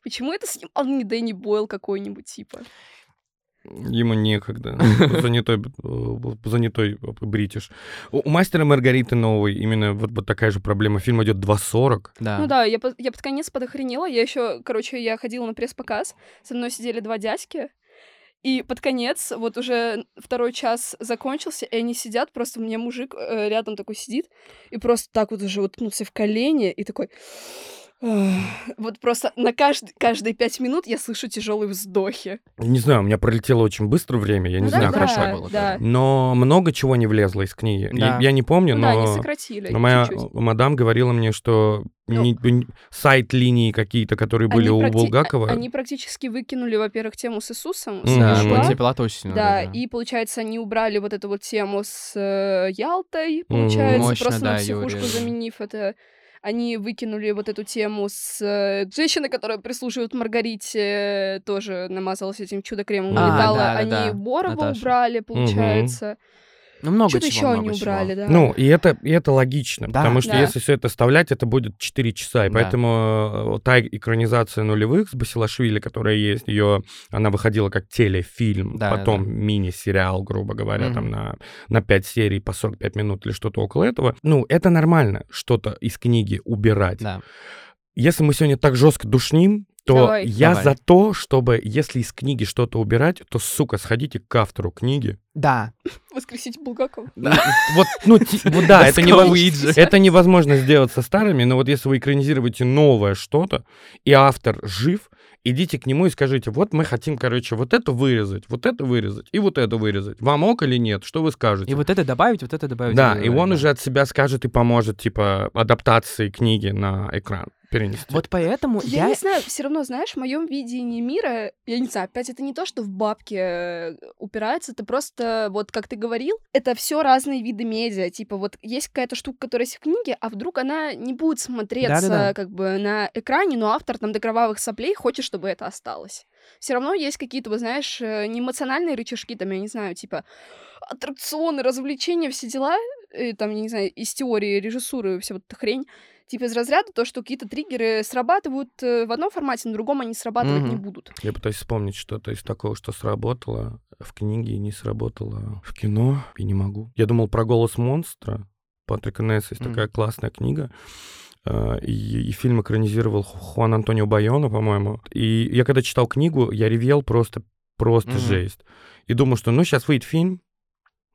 [SPEAKER 3] Почему это снимал не Дэнни Бойл какой-нибудь, типа?
[SPEAKER 1] Ему некогда. *laughs* Занятой, э, занятой бритиш. У, мастера Маргариты новой именно вот, вот такая же проблема. Фильм идет 2.40.
[SPEAKER 2] Да.
[SPEAKER 3] Ну да, я, под- я под конец подохренела. Я еще, короче, я ходила на пресс-показ. Со мной сидели два дядьки. И под конец, вот уже второй час закончился, и они сидят, просто меня мужик э, рядом такой сидит, и просто так вот уже уткнулся в колени, и такой... Вот просто на кажд... каждые пять минут я слышу тяжелые вздохи.
[SPEAKER 1] Не знаю, у меня пролетело очень быстро время, я не
[SPEAKER 3] Ну да,
[SPEAKER 1] знаю,
[SPEAKER 3] да,
[SPEAKER 2] хорошо было
[SPEAKER 3] Да.
[SPEAKER 1] Но много чего не влезло из книги.
[SPEAKER 2] Да.
[SPEAKER 1] Я, я не помню,
[SPEAKER 3] Ну да, они
[SPEAKER 1] но,
[SPEAKER 3] сократили
[SPEAKER 1] но моя
[SPEAKER 3] чуть-чуть.
[SPEAKER 1] мадам говорила мне, что
[SPEAKER 3] Ну,
[SPEAKER 1] не- не- сайт-линии какие-то, которые были у
[SPEAKER 3] практи-
[SPEAKER 1] Булгакова,
[SPEAKER 3] Они практически выкинули, во-первых, тему с Иисусом, с.
[SPEAKER 2] Да, сильно
[SPEAKER 3] Да,
[SPEAKER 2] вроде.
[SPEAKER 3] и получается, они убрали вот эту вот тему с э, Ялтой, получается,
[SPEAKER 2] Мощно,
[SPEAKER 3] просто
[SPEAKER 2] да,
[SPEAKER 3] на психушку
[SPEAKER 2] урезали.
[SPEAKER 3] заменив это. Они выкинули вот эту тему с э, женщиной, которая прислуживает Маргарите, тоже намазалась этим чудо-кремом,
[SPEAKER 1] А,
[SPEAKER 2] да, да,
[SPEAKER 3] они
[SPEAKER 2] да,
[SPEAKER 3] Борова
[SPEAKER 2] Наташа.
[SPEAKER 3] убрали, получается.
[SPEAKER 2] Ну, много
[SPEAKER 3] Что-то
[SPEAKER 2] чего,
[SPEAKER 3] еще
[SPEAKER 2] много
[SPEAKER 3] они
[SPEAKER 2] чего.
[SPEAKER 3] убрали, да.
[SPEAKER 1] Ну, и это, и это логично,
[SPEAKER 2] Да.
[SPEAKER 1] потому что
[SPEAKER 3] Да.
[SPEAKER 1] если все это вставлять, это будет 4 часа. И
[SPEAKER 2] Да.
[SPEAKER 1] поэтому э, та экранизация нулевых с Басилашвили, которая есть, ее, она выходила как телефильм,
[SPEAKER 2] Да,
[SPEAKER 1] потом
[SPEAKER 2] да.
[SPEAKER 1] мини-сериал, грубо говоря,
[SPEAKER 2] Мгм.
[SPEAKER 1] там на, на 5 серий по 45 минут или что-то около этого. Ну, это нормально, что-то из книги убирать.
[SPEAKER 2] Да.
[SPEAKER 1] Если мы сегодня так жестко душним, то
[SPEAKER 3] Давай.
[SPEAKER 1] я
[SPEAKER 2] Давай.
[SPEAKER 1] за то, чтобы, если из книги что-то убирать, то, сука, сходите к автору книги.
[SPEAKER 2] Да. *laughs*
[SPEAKER 3] Воскресить Булгакова.
[SPEAKER 1] Ну, Вот, ну, ти- *laughs* вот да, это,
[SPEAKER 2] Ласково
[SPEAKER 1] невоз-
[SPEAKER 2] Уиджи.
[SPEAKER 1] это невозможно сделать со старыми, но вот если вы экранизируете новое что-то, и автор жив, идите к нему и скажите, вот мы хотим, короче, вот это вырезать, вот это вырезать и вот это вырезать. Вам ок или нет? Что вы скажете?
[SPEAKER 2] И вот это добавить, вот это добавить.
[SPEAKER 1] да, и он
[SPEAKER 2] да.
[SPEAKER 1] уже от себя скажет и поможет, типа, адаптации книги на экран перенести.
[SPEAKER 2] Вот поэтому
[SPEAKER 3] Я,
[SPEAKER 2] я...
[SPEAKER 3] не знаю, все равно, знаешь, в моем видении мира, я не знаю, опять это не то, что в бабке э, упирается, это просто, вот как ты говорил, это все разные виды медиа. Типа, вот есть какая-то штука, которая есть в книге, а вдруг она не будет смотреться
[SPEAKER 2] Да-да-да.
[SPEAKER 3] как бы на экране, но автор там до кровавых соплей хочет, чтобы это осталось. Все равно есть какие-то, вот знаешь, э, не эмоциональные рычажки, там, я не знаю, типа аттракционы, развлечения, все дела, э, там, я не знаю, из теории режиссуры, вся вот эта хрень, типа из разряда то, что какие-то триггеры срабатывают э, в одном формате, на другом они срабатывать не
[SPEAKER 2] Мгм.
[SPEAKER 3] будут.
[SPEAKER 1] Я пытаюсь вспомнить что-то из такого, что сработало в книге и не сработало в кино, и не могу. Я думал про «Голос монстра». Патрика Несса есть
[SPEAKER 2] Мгм.
[SPEAKER 1] такая классная книга. э, И, и фильм экранизировал Ху- Хуан Антонио Байона, по-моему. И я когда читал книгу, я ревел просто, просто
[SPEAKER 2] Мгм.
[SPEAKER 1] жесть. И думал, что ну сейчас выйдет фильм,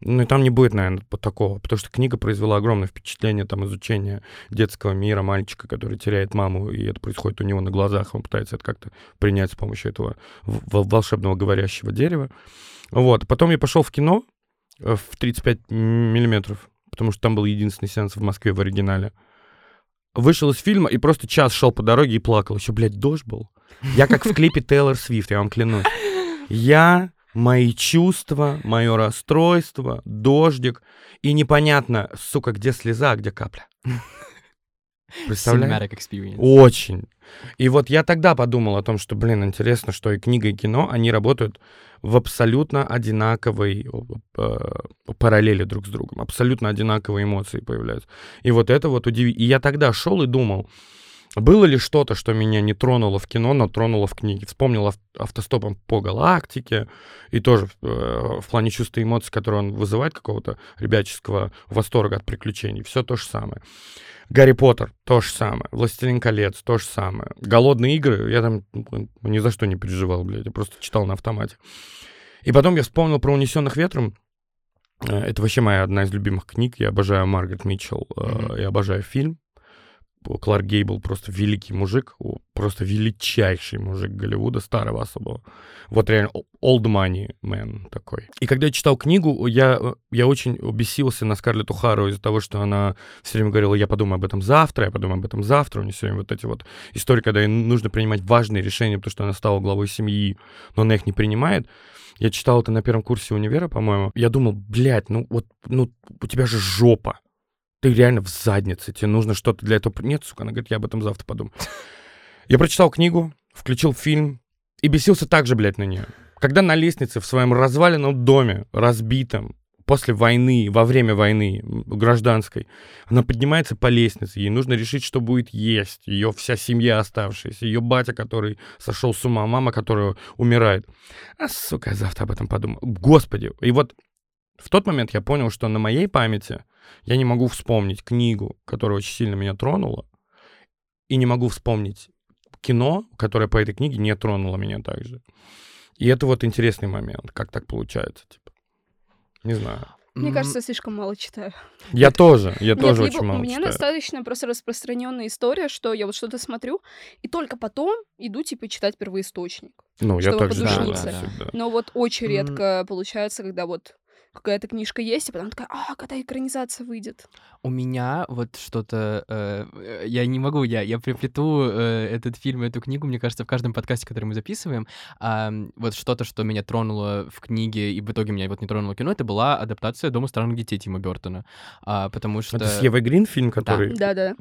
[SPEAKER 1] Ну и там не будет, наверное, такого, потому что книга произвела огромное впечатление, там, изучение детского мира, мальчика, который теряет маму, и это происходит у него на глазах, он пытается это как-то принять с помощью этого волшебного говорящего дерева. Вот, потом я пошел в кино э, в 35 миллиметров, потому что там был единственный сеанс в Москве в оригинале. Вышел из фильма и просто час шел по дороге и плакал. Еще, блядь, дождь был. Я как в клипе Тейлор Свифт, я вам клянусь. Я, мои чувства, мое расстройство, дождик. И непонятно, сука, где слеза, а где капля. *laughs* Представляешь? Очень. И вот я тогда подумал о том, что, блин, интересно, что и книга, и кино, они работают в абсолютно одинаковой э, параллели друг с другом. Абсолютно одинаковые эмоции появляются. И вот это вот удивительно. И я тогда шел и думал, было ли что-то, что меня не тронуло в кино, но тронуло в книге? Вспомнил ав- автостопом по галактике, и тоже э, в плане чувства и эмоций, которые он вызывает, какого-то ребяческого восторга от приключений. Все то же самое. Гарри Поттер то же самое. Властелин колец то же самое. Голодные игры, я там ну, ни за что не переживал, блядь, я просто читал на автомате. И потом я вспомнил про унесенных ветром. Э, Это вообще моя одна из любимых книг. Я обожаю Маргарет Митчелл.
[SPEAKER 2] Мгм.
[SPEAKER 1] Я обожаю фильм. Кларк Гейбл просто великий мужик, просто величайший мужик Голливуда, старого особого. Вот реально old money man такой. И когда я читал книгу, я, я очень бесился на Скарлетт Ухару из-за того, что она все время говорила, я подумаю об этом завтра, я подумаю об этом завтра. У нее все время вот эти вот истории, когда ей нужно принимать важные решения, потому что она стала главой семьи, но она их не принимает. Я читал это на первом курсе универа, по-моему. Я думал, блядь, ну вот, ну у тебя же жопа. Ты реально в заднице, тебе нужно что-то для этого... Нет, сука, она говорит, я об этом завтра подумаю. Я прочитал книгу, включил фильм и бесился так же, блядь, на нее. Когда на лестнице в своем разваленном доме, разбитом, после войны, во время войны гражданской, она поднимается по лестнице, ей нужно решить, что будет есть, ее вся семья оставшаяся, ее батя, который сошел с ума, мама, которая умирает. А, сука, я завтра об этом подумаю. Господи, и вот в тот момент я понял, что на моей памяти я не могу вспомнить книгу, которая очень сильно меня тронула, и не могу вспомнить кино, которое по этой книге не тронуло меня также. И это вот интересный момент, как так получается, типа. Не знаю.
[SPEAKER 3] Мне кажется, я слишком мало читаю.
[SPEAKER 1] Я тоже, я
[SPEAKER 3] Нет,
[SPEAKER 1] тоже
[SPEAKER 3] либо
[SPEAKER 1] очень мало
[SPEAKER 3] у меня
[SPEAKER 1] читаю.
[SPEAKER 3] достаточно просто распространенная история, что я вот что-то смотрю, и только потом иду, типа, читать первоисточник.
[SPEAKER 1] Ну, я
[SPEAKER 3] чтобы
[SPEAKER 1] так же делаю
[SPEAKER 2] подушниться.
[SPEAKER 1] всегда.
[SPEAKER 3] Но вот очень редко получается, когда вот какая-то книжка есть, и потом такая, а, когда экранизация выйдет?
[SPEAKER 2] У меня вот что-то... э, э, я не могу, я, я приплету э, этот фильм, эту книгу, мне кажется, в каждом подкасте, который мы записываем. А, м, вот что-то, что меня тронуло в книге, и в итоге меня вот не тронуло кино, это была адаптация «Дома странных детей» Тима Бертона. А, потому что...
[SPEAKER 1] Это с Евой Грин фильм, который...
[SPEAKER 3] Да-да.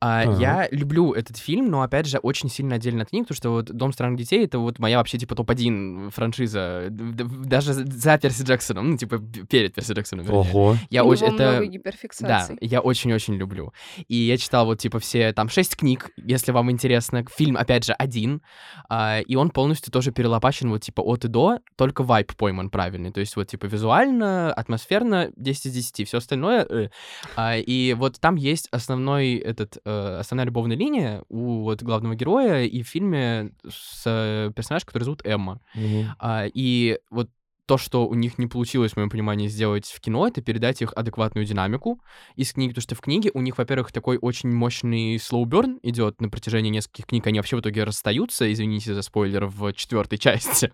[SPEAKER 2] А,
[SPEAKER 1] Ага.
[SPEAKER 2] Я люблю этот фильм, но, опять же, очень сильно отдельно от книг, потому что вот «Дом странных детей» — это вот моя вообще, типа, топ-1 франшиза, даже за Перси Джексоном, ну, типа, перед Перси Джексоном. вернее.
[SPEAKER 1] Ого.
[SPEAKER 2] Я
[SPEAKER 3] У
[SPEAKER 2] очень...
[SPEAKER 3] него
[SPEAKER 2] Это...
[SPEAKER 3] много
[SPEAKER 2] Да,
[SPEAKER 3] гиперфиксаций.
[SPEAKER 2] я очень-очень люблю. И я читал вот, типа, все там шесть книг, если вам интересно. Фильм, опять же, один. а, и он полностью тоже перелопачен вот, типа, от и до, только вайп пойман правильный. То есть вот, типа, визуально, атмосферно 10 из 10. Все остальное... э. А, и вот там есть основной этот, э, основная любовная линия у вот главного героя и в фильме с э, персонажем, который зовут Эмма.
[SPEAKER 1] Мгм.
[SPEAKER 2] А, и вот то, что у них не получилось, в моем понимании, сделать в кино, это передать их адекватную динамику из книги, потому что в книге у них, во-первых, такой очень мощный слоуберн идет на протяжении нескольких книг, они вообще в итоге расстаются, извините за спойлер, в четвертой *laughs* части.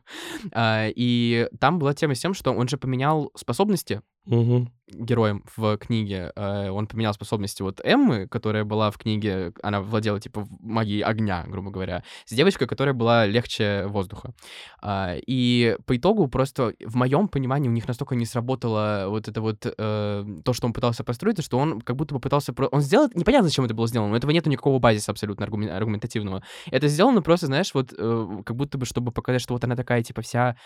[SPEAKER 2] А, и там была тема с тем, что он же поменял способности
[SPEAKER 1] Мгм.
[SPEAKER 2] героем в книге. Э, Он поменял способности вот Эммы, которая была в книге, она владела, типа, магией огня, грубо говоря, с девочкой, которая была легче воздуха. А, И по итогу просто, в моем понимании, у них настолько не сработало вот это вот э, то, что он пытался построить, что он как будто бы пытался... Он сделал... Непонятно, зачем это было сделано, но этого нету никакого базиса абсолютно аргумен- аргументативного. Это сделано просто, знаешь, вот э, как будто бы, чтобы показать, что вот она такая, типа, вся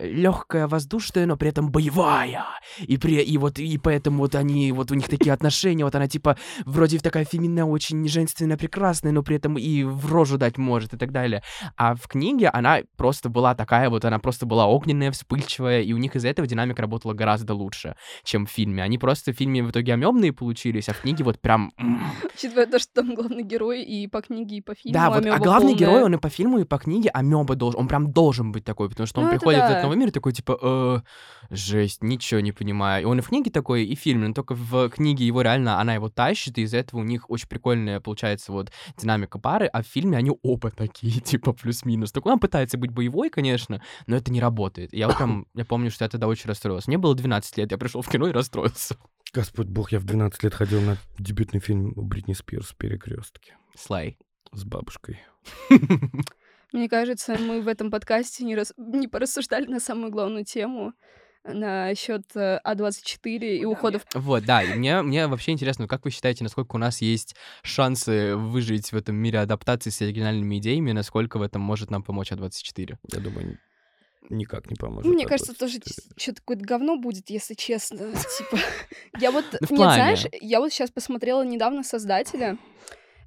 [SPEAKER 2] легкая, воздушная, но при этом боевая. И, при, и вот и поэтому вот они, вот у них такие отношения, вот она типа вроде такая феминная, очень женственная, прекрасная, но при этом и в рожу дать может и так далее. А в книге она просто была такая вот, она просто была огненная, вспыльчивая, и у них из-за этого динамика работала гораздо лучше, чем в фильме. Они просто в фильме в итоге амебные получились, а в книге вот прям...
[SPEAKER 3] Учитывая то, что там главный герой и по книге, и по фильму.
[SPEAKER 2] Да, вот, а главный
[SPEAKER 3] полная.
[SPEAKER 2] герой, он и по фильму, и по книге амеба должен, он прям должен быть такой, потому что он
[SPEAKER 3] Ну,
[SPEAKER 2] приходит в этот новый мир такой, типа, «Э, жесть, ничего не понимаю. И он и в книге такой, и в фильме, но только в книге его реально, она его тащит, и из-за этого у них очень прикольная получается вот динамика пары, а в фильме они оба такие, *laughs* типа плюс-минус. Только он пытается быть боевой, конечно, но это не работает. Я вот прям, *coughs* я помню, что я тогда очень расстроился. Мне было 12 лет, я пришел в кино и расстроился.
[SPEAKER 1] Господь бог, я в 12 лет ходил на дебютный фильм Бритни Спирс «Перекрестки»
[SPEAKER 2] Слай.
[SPEAKER 1] с бабушкой. *laughs*
[SPEAKER 3] Мне кажется, мы в этом подкасте не, рас... не порассуждали на самую главную тему насчет э, А24 и уходов.
[SPEAKER 2] Вот, да, и мне, мне вообще интересно, как вы считаете, насколько у нас есть шансы выжить в этом мире адаптации с оригинальными идеями, насколько в этом может нам помочь А24?
[SPEAKER 1] Я думаю, никак не поможет.
[SPEAKER 3] Мне
[SPEAKER 1] А24.
[SPEAKER 3] кажется, тоже что-то какое-то говно будет, если честно. *laughs* Типа, *laughs* я вот,
[SPEAKER 2] Ну,
[SPEAKER 3] нет, знаешь, я вот сейчас посмотрела недавно создателя.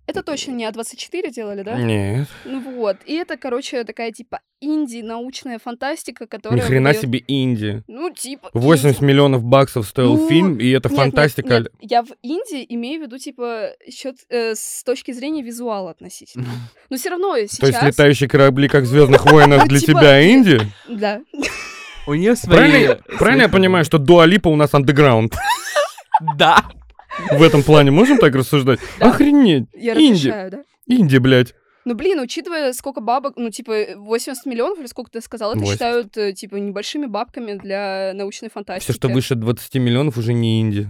[SPEAKER 3] Это точно не А24 делали, да?
[SPEAKER 1] Нет,
[SPEAKER 3] Ну вот. И это, короче, такая типа инди научная фантастика, которая...
[SPEAKER 1] ни хрена
[SPEAKER 3] выдаёт-
[SPEAKER 1] себе инди.
[SPEAKER 3] Ну, типа...
[SPEAKER 1] 80
[SPEAKER 3] инди.
[SPEAKER 1] миллионов баксов стоил
[SPEAKER 3] Ну,
[SPEAKER 1] фильм, и это
[SPEAKER 3] Нет, нет,
[SPEAKER 1] фантастика.
[SPEAKER 3] нет, я в Индии имею в виду, типа, счет с точки зрения визуала относительно. *laughs* Но все равно
[SPEAKER 1] То есть
[SPEAKER 3] сейчас...
[SPEAKER 1] летающие корабли, как в Звездных *laughs* войнах, для
[SPEAKER 3] Типа,
[SPEAKER 1] тебя Инди?
[SPEAKER 3] Да.
[SPEAKER 2] У нее свои...
[SPEAKER 1] правильно я понимаю, что Дуалипа у нас андеграунд?
[SPEAKER 2] Да.
[SPEAKER 1] В этом плане можем так рассуждать?
[SPEAKER 3] Да.
[SPEAKER 1] Охренеть!
[SPEAKER 3] Я
[SPEAKER 1] Инди,
[SPEAKER 3] разрешаю, да.
[SPEAKER 1] Инди, блядь.
[SPEAKER 3] Ну, блин, учитывая, сколько бабок, ну, типа, 80 миллионов, или сколько ты сказал, это
[SPEAKER 1] 80.
[SPEAKER 3] считают, э, типа, небольшими бабками для научной фантастики.
[SPEAKER 1] Все, что выше 20 миллионов, уже не инди.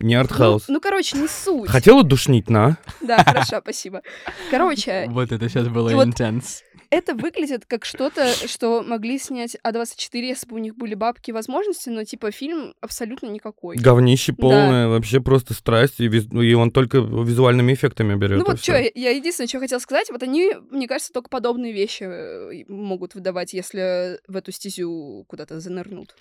[SPEAKER 1] Не
[SPEAKER 3] Ну,
[SPEAKER 1] артхаус.
[SPEAKER 3] ну, короче, не суть.
[SPEAKER 1] Хотела душнить, на?
[SPEAKER 3] Да, *laughs* хорошо, спасибо. Короче,
[SPEAKER 2] Вот это сейчас было
[SPEAKER 3] вот-
[SPEAKER 2] интенс.
[SPEAKER 3] это выглядит как что-то, что могли снять А24, если бы у них были бабки и возможности, но, типа, фильм абсолютно никакой.
[SPEAKER 1] Говнище полное, вообще просто страсть, и, виз- и он только визуальными эффектами берет.
[SPEAKER 3] Ну вот что, я единственное, что хотела сказать, вот они, мне кажется, только подобные вещи э, могут выдавать, если в эту стезю куда-то занырнут.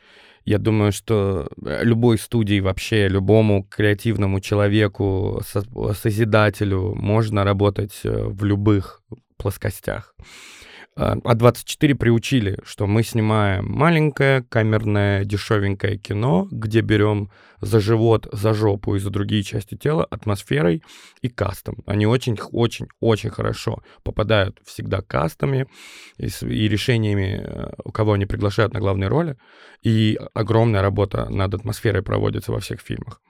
[SPEAKER 1] Я думаю, что э, любой студии вообще, любому креативному человеку, со- созидателю можно работать э, в любых плоскостях. А А24 приучили, что мы снимаем маленькое, камерное, дешевенькое кино, где берем за живот, за жопу и за другие части тела атмосферой и кастом. Они очень-очень-очень хорошо попадают всегда кастами и, с- и решениями, э, кого они приглашают на главные роли. И огромная работа над атмосферой проводится во всех фильмах.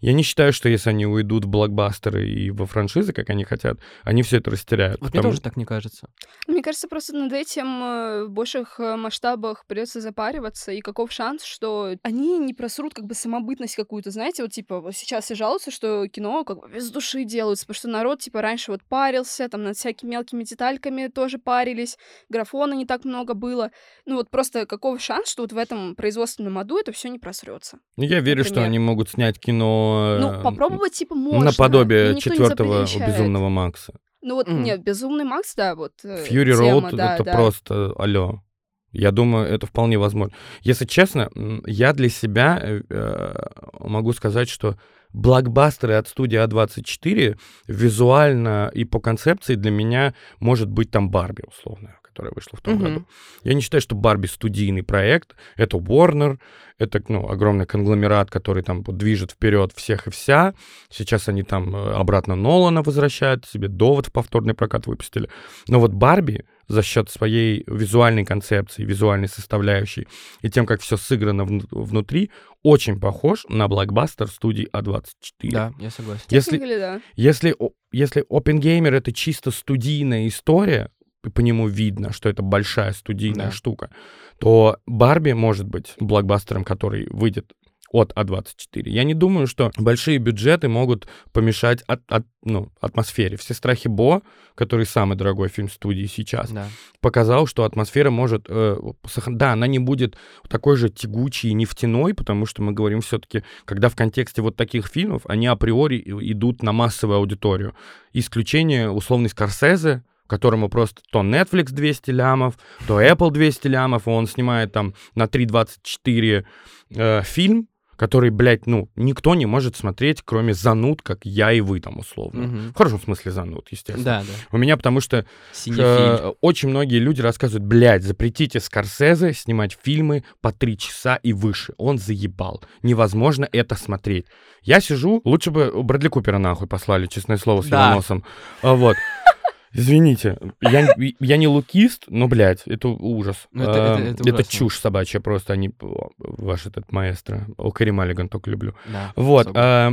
[SPEAKER 1] Я не считаю, что если они уйдут в блокбастеры и во франшизы, как они хотят, они все это растеряют.
[SPEAKER 2] Вот мне
[SPEAKER 1] потому-
[SPEAKER 2] тоже так не кажется.
[SPEAKER 3] Мне кажется, просто над этим э, в больших э, масштабах придется запариваться, и каков шанс, что они не просрут как бы самобытность какую-то, знаете, вот типа вот сейчас все жалуются, что кино как бы без души делаются, потому что народ типа раньше вот парился, там над всякими мелкими детальками тоже парились, графона не так много было. Ну вот просто каков шанс, что вот в этом производственном аду это все не просрется.
[SPEAKER 1] Я верю, что
[SPEAKER 3] например.
[SPEAKER 1] они могут снять кино
[SPEAKER 3] Ну,
[SPEAKER 1] э,
[SPEAKER 3] попробовать типа можно.
[SPEAKER 1] наподобие четвертого безумного Макса.
[SPEAKER 3] Ну вот,
[SPEAKER 2] Мгм.
[SPEAKER 3] нет, Безумный Макс, да, вот. э,
[SPEAKER 1] Фьюри Роуд
[SPEAKER 3] да,
[SPEAKER 1] это
[SPEAKER 3] да.
[SPEAKER 1] просто алло. Я думаю, это вполне возможно. Если честно, я для себя э, э, могу сказать, что блокбастеры от студии А24 визуально и по концепции для меня может быть там Барби, условно, которая вышла в том
[SPEAKER 2] Мгм.
[SPEAKER 1] году. Я не считаю, что Барби студийный проект. Это Warner, это ну, огромный конгломерат, который там движет вперед всех и вся. Сейчас они там э, обратно Нолана возвращают себе, довод в повторный прокат выпустили. Но вот Барби за счет своей визуальной концепции, визуальной составляющей и тем, как все сыграно вну- внутри, очень похож на блокбастер студии А24.
[SPEAKER 2] Да, я согласен.
[SPEAKER 1] Если,
[SPEAKER 3] Техникали, да.
[SPEAKER 1] если, если Опенгеймер это чисто студийная история, и по нему видно, что это большая студийная
[SPEAKER 2] Да.
[SPEAKER 1] штука, то Барби может быть блокбастером, который выйдет от А24. Я не думаю, что большие бюджеты могут помешать от, от- ну, атмосфере. «Все страхи Бо», который самый дорогой фильм студии сейчас,
[SPEAKER 2] Да.
[SPEAKER 1] показал, что атмосфера может... э, да, она не будет такой же тягучей и нефтяной, потому что мы говорим все-таки, когда в контексте вот таких фильмов, они априори идут на массовую аудиторию. Исключение условный Скорсезе, которому просто то Netflix 200 лямов, то Apple 200 лямов, и он снимает там на 3.24 э, фильм, который, блядь, ну, никто не может смотреть, кроме зануд, как я и вы там, условно.
[SPEAKER 2] Мгм.
[SPEAKER 1] В хорошем смысле зануд, естественно.
[SPEAKER 2] Да, да.
[SPEAKER 1] У меня потому что
[SPEAKER 2] Синефиль.
[SPEAKER 1] Э, очень многие люди рассказывают, блядь, запретите Скорсезе снимать фильмы по три часа и выше. Он заебал. Невозможно это смотреть. Я сижу, лучше бы Брэдли Купера нахуй послали, честное слово, с
[SPEAKER 2] Да.
[SPEAKER 1] его носом. А, Вот. *laughs* Извините, я, я не лукист, но, блядь, это ужас.
[SPEAKER 2] Ну, это- это-
[SPEAKER 1] А,
[SPEAKER 2] это ужасно.
[SPEAKER 1] чушь собачья просто, они, ваш этот маэстро. О, Кэрри Маллиган только люблю.
[SPEAKER 2] Да.
[SPEAKER 1] Вот, а,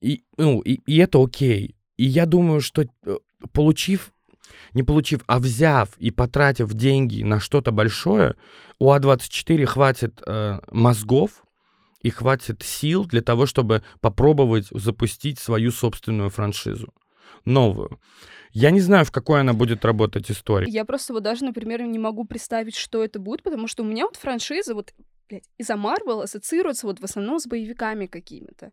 [SPEAKER 1] и, ну, и, и это окей. И я думаю, что э, получив, не получив, а взяв и потратив деньги на что-то большое, у А24 хватит э, мозгов и хватит сил для того, чтобы попробовать запустить свою собственную франшизу. Новую. Я не знаю, в какой она будет работать истории.
[SPEAKER 3] Я просто вот даже, например, не могу представить, что это будет, потому что у меня вот франшиза, вот, блядь, из-за Марвел ассоциируется вот в основном с боевиками какими-то.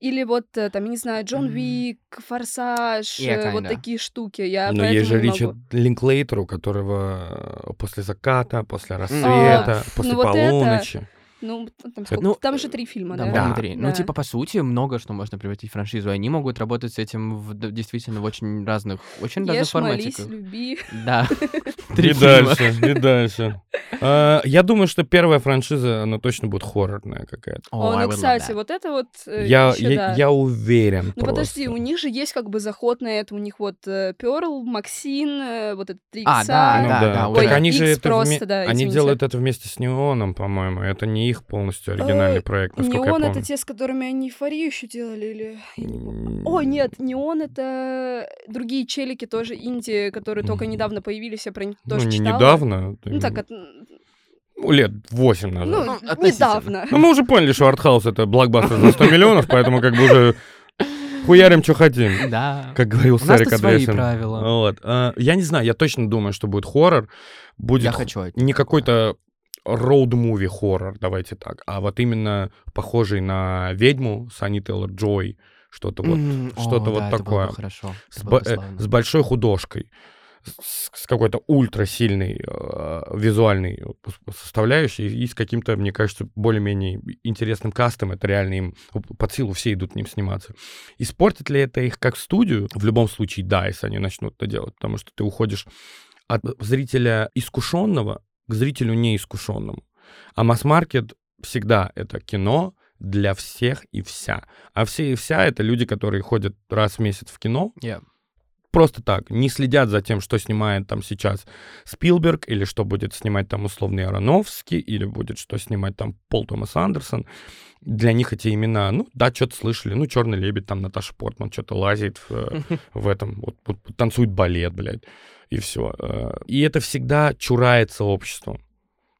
[SPEAKER 3] Или вот, э, там, я не знаю, Джон. Вик, Форсаж,
[SPEAKER 2] Yeah,
[SPEAKER 3] э, вот такие штуки. Я
[SPEAKER 1] Но есть же Ричард. Линклейтер, у которого э, после заката, после рассвета, после
[SPEAKER 3] ну вот это-
[SPEAKER 1] полуночи.
[SPEAKER 3] Ну, там, сколько?
[SPEAKER 2] Ну,
[SPEAKER 3] там же три фильма,
[SPEAKER 2] Да,
[SPEAKER 3] да?
[SPEAKER 2] по-моему,
[SPEAKER 1] Да.
[SPEAKER 2] три. Ну, типа, по сути, много что можно превратить в франшизу. Они могут работать с этим в, действительно в очень разных, очень разных
[SPEAKER 3] Ешь, молись,
[SPEAKER 2] форматиках.
[SPEAKER 3] люби.
[SPEAKER 2] Да. *laughs* Три
[SPEAKER 1] дальше, и дальше. А, Я думаю, что первая франшиза, она точно будет хоррорная какая-то.
[SPEAKER 2] О,
[SPEAKER 3] ну, кстати, вот это вот э,
[SPEAKER 1] Я,
[SPEAKER 3] да.
[SPEAKER 1] уверен
[SPEAKER 3] Ну подожди, у них же есть как бы заход на это. У них вот э, Перл, Максин, э, вот этот три
[SPEAKER 2] А,
[SPEAKER 3] икса.
[SPEAKER 2] да,
[SPEAKER 1] Ну
[SPEAKER 2] да, да,
[SPEAKER 1] Так
[SPEAKER 2] Ой,
[SPEAKER 1] они же это
[SPEAKER 3] да,
[SPEAKER 1] они делают это вместе с Неоном, по-моему. Это не их полностью оригинальный
[SPEAKER 3] Э,
[SPEAKER 1] проект, насколько я
[SPEAKER 3] Неон
[SPEAKER 1] помню.
[SPEAKER 3] это те, с которыми они эйфорию еще делали, или... не О, нет, Неон это другие челики тоже инди, которые только недавно появились, я про них
[SPEAKER 1] Ну,
[SPEAKER 3] тоже
[SPEAKER 1] не
[SPEAKER 3] читала.
[SPEAKER 1] недавно.
[SPEAKER 3] Ну так, от-
[SPEAKER 1] ну, лет 8 назад.
[SPEAKER 3] ну,
[SPEAKER 2] Ну,
[SPEAKER 3] недавно.
[SPEAKER 1] Ну, мы уже поняли, что артхаус это блокбастер за 100 миллионов, поэтому как бы уже хуярим, что хотим.
[SPEAKER 2] Да.
[SPEAKER 1] Как говорил Сарик
[SPEAKER 2] свои
[SPEAKER 1] Адвесин.
[SPEAKER 2] правила.
[SPEAKER 1] Вот. А, Я не знаю, я точно думаю, что будет хоррор. Будет
[SPEAKER 2] Я
[SPEAKER 1] х-
[SPEAKER 2] хочу
[SPEAKER 1] не какой-то роуд-муви хоррор, давайте так, а вот именно похожий на «Ведьму» с Ани Тейлор Джой, что-то вот
[SPEAKER 2] М,
[SPEAKER 1] что-то
[SPEAKER 2] о,
[SPEAKER 1] вот
[SPEAKER 2] да,
[SPEAKER 1] такое.
[SPEAKER 2] хорошо.
[SPEAKER 1] с,
[SPEAKER 2] бы
[SPEAKER 1] э, с большой художкой, с, с какой-то ультрасильной э, визуальной составляющей и с каким-то, мне кажется, более-менее интересным кастом. Это реально им под силу все идут к ним сниматься. Испортит ли это их как студию? В любом случае, да, если они начнут это делать, потому что ты уходишь от зрителя искушенного к зрителю неискушенному. А масс-маркет всегда это кино для всех и вся. А все и вся это люди, которые ходят раз в месяц в кино,
[SPEAKER 2] Yeah.
[SPEAKER 1] просто так, не следят за тем, что снимает там сейчас Спилберг, или что будет снимать там условный Аронофский, или будет что снимать там Пол Томас Андерсон. Для них эти имена, ну, да, что-то слышали, ну, Черный лебедь, там Наташа Портман что-то лазит в, э, *laughs* в этом, вот, вот танцует балет, блядь, и все. И это всегда чурается обществу,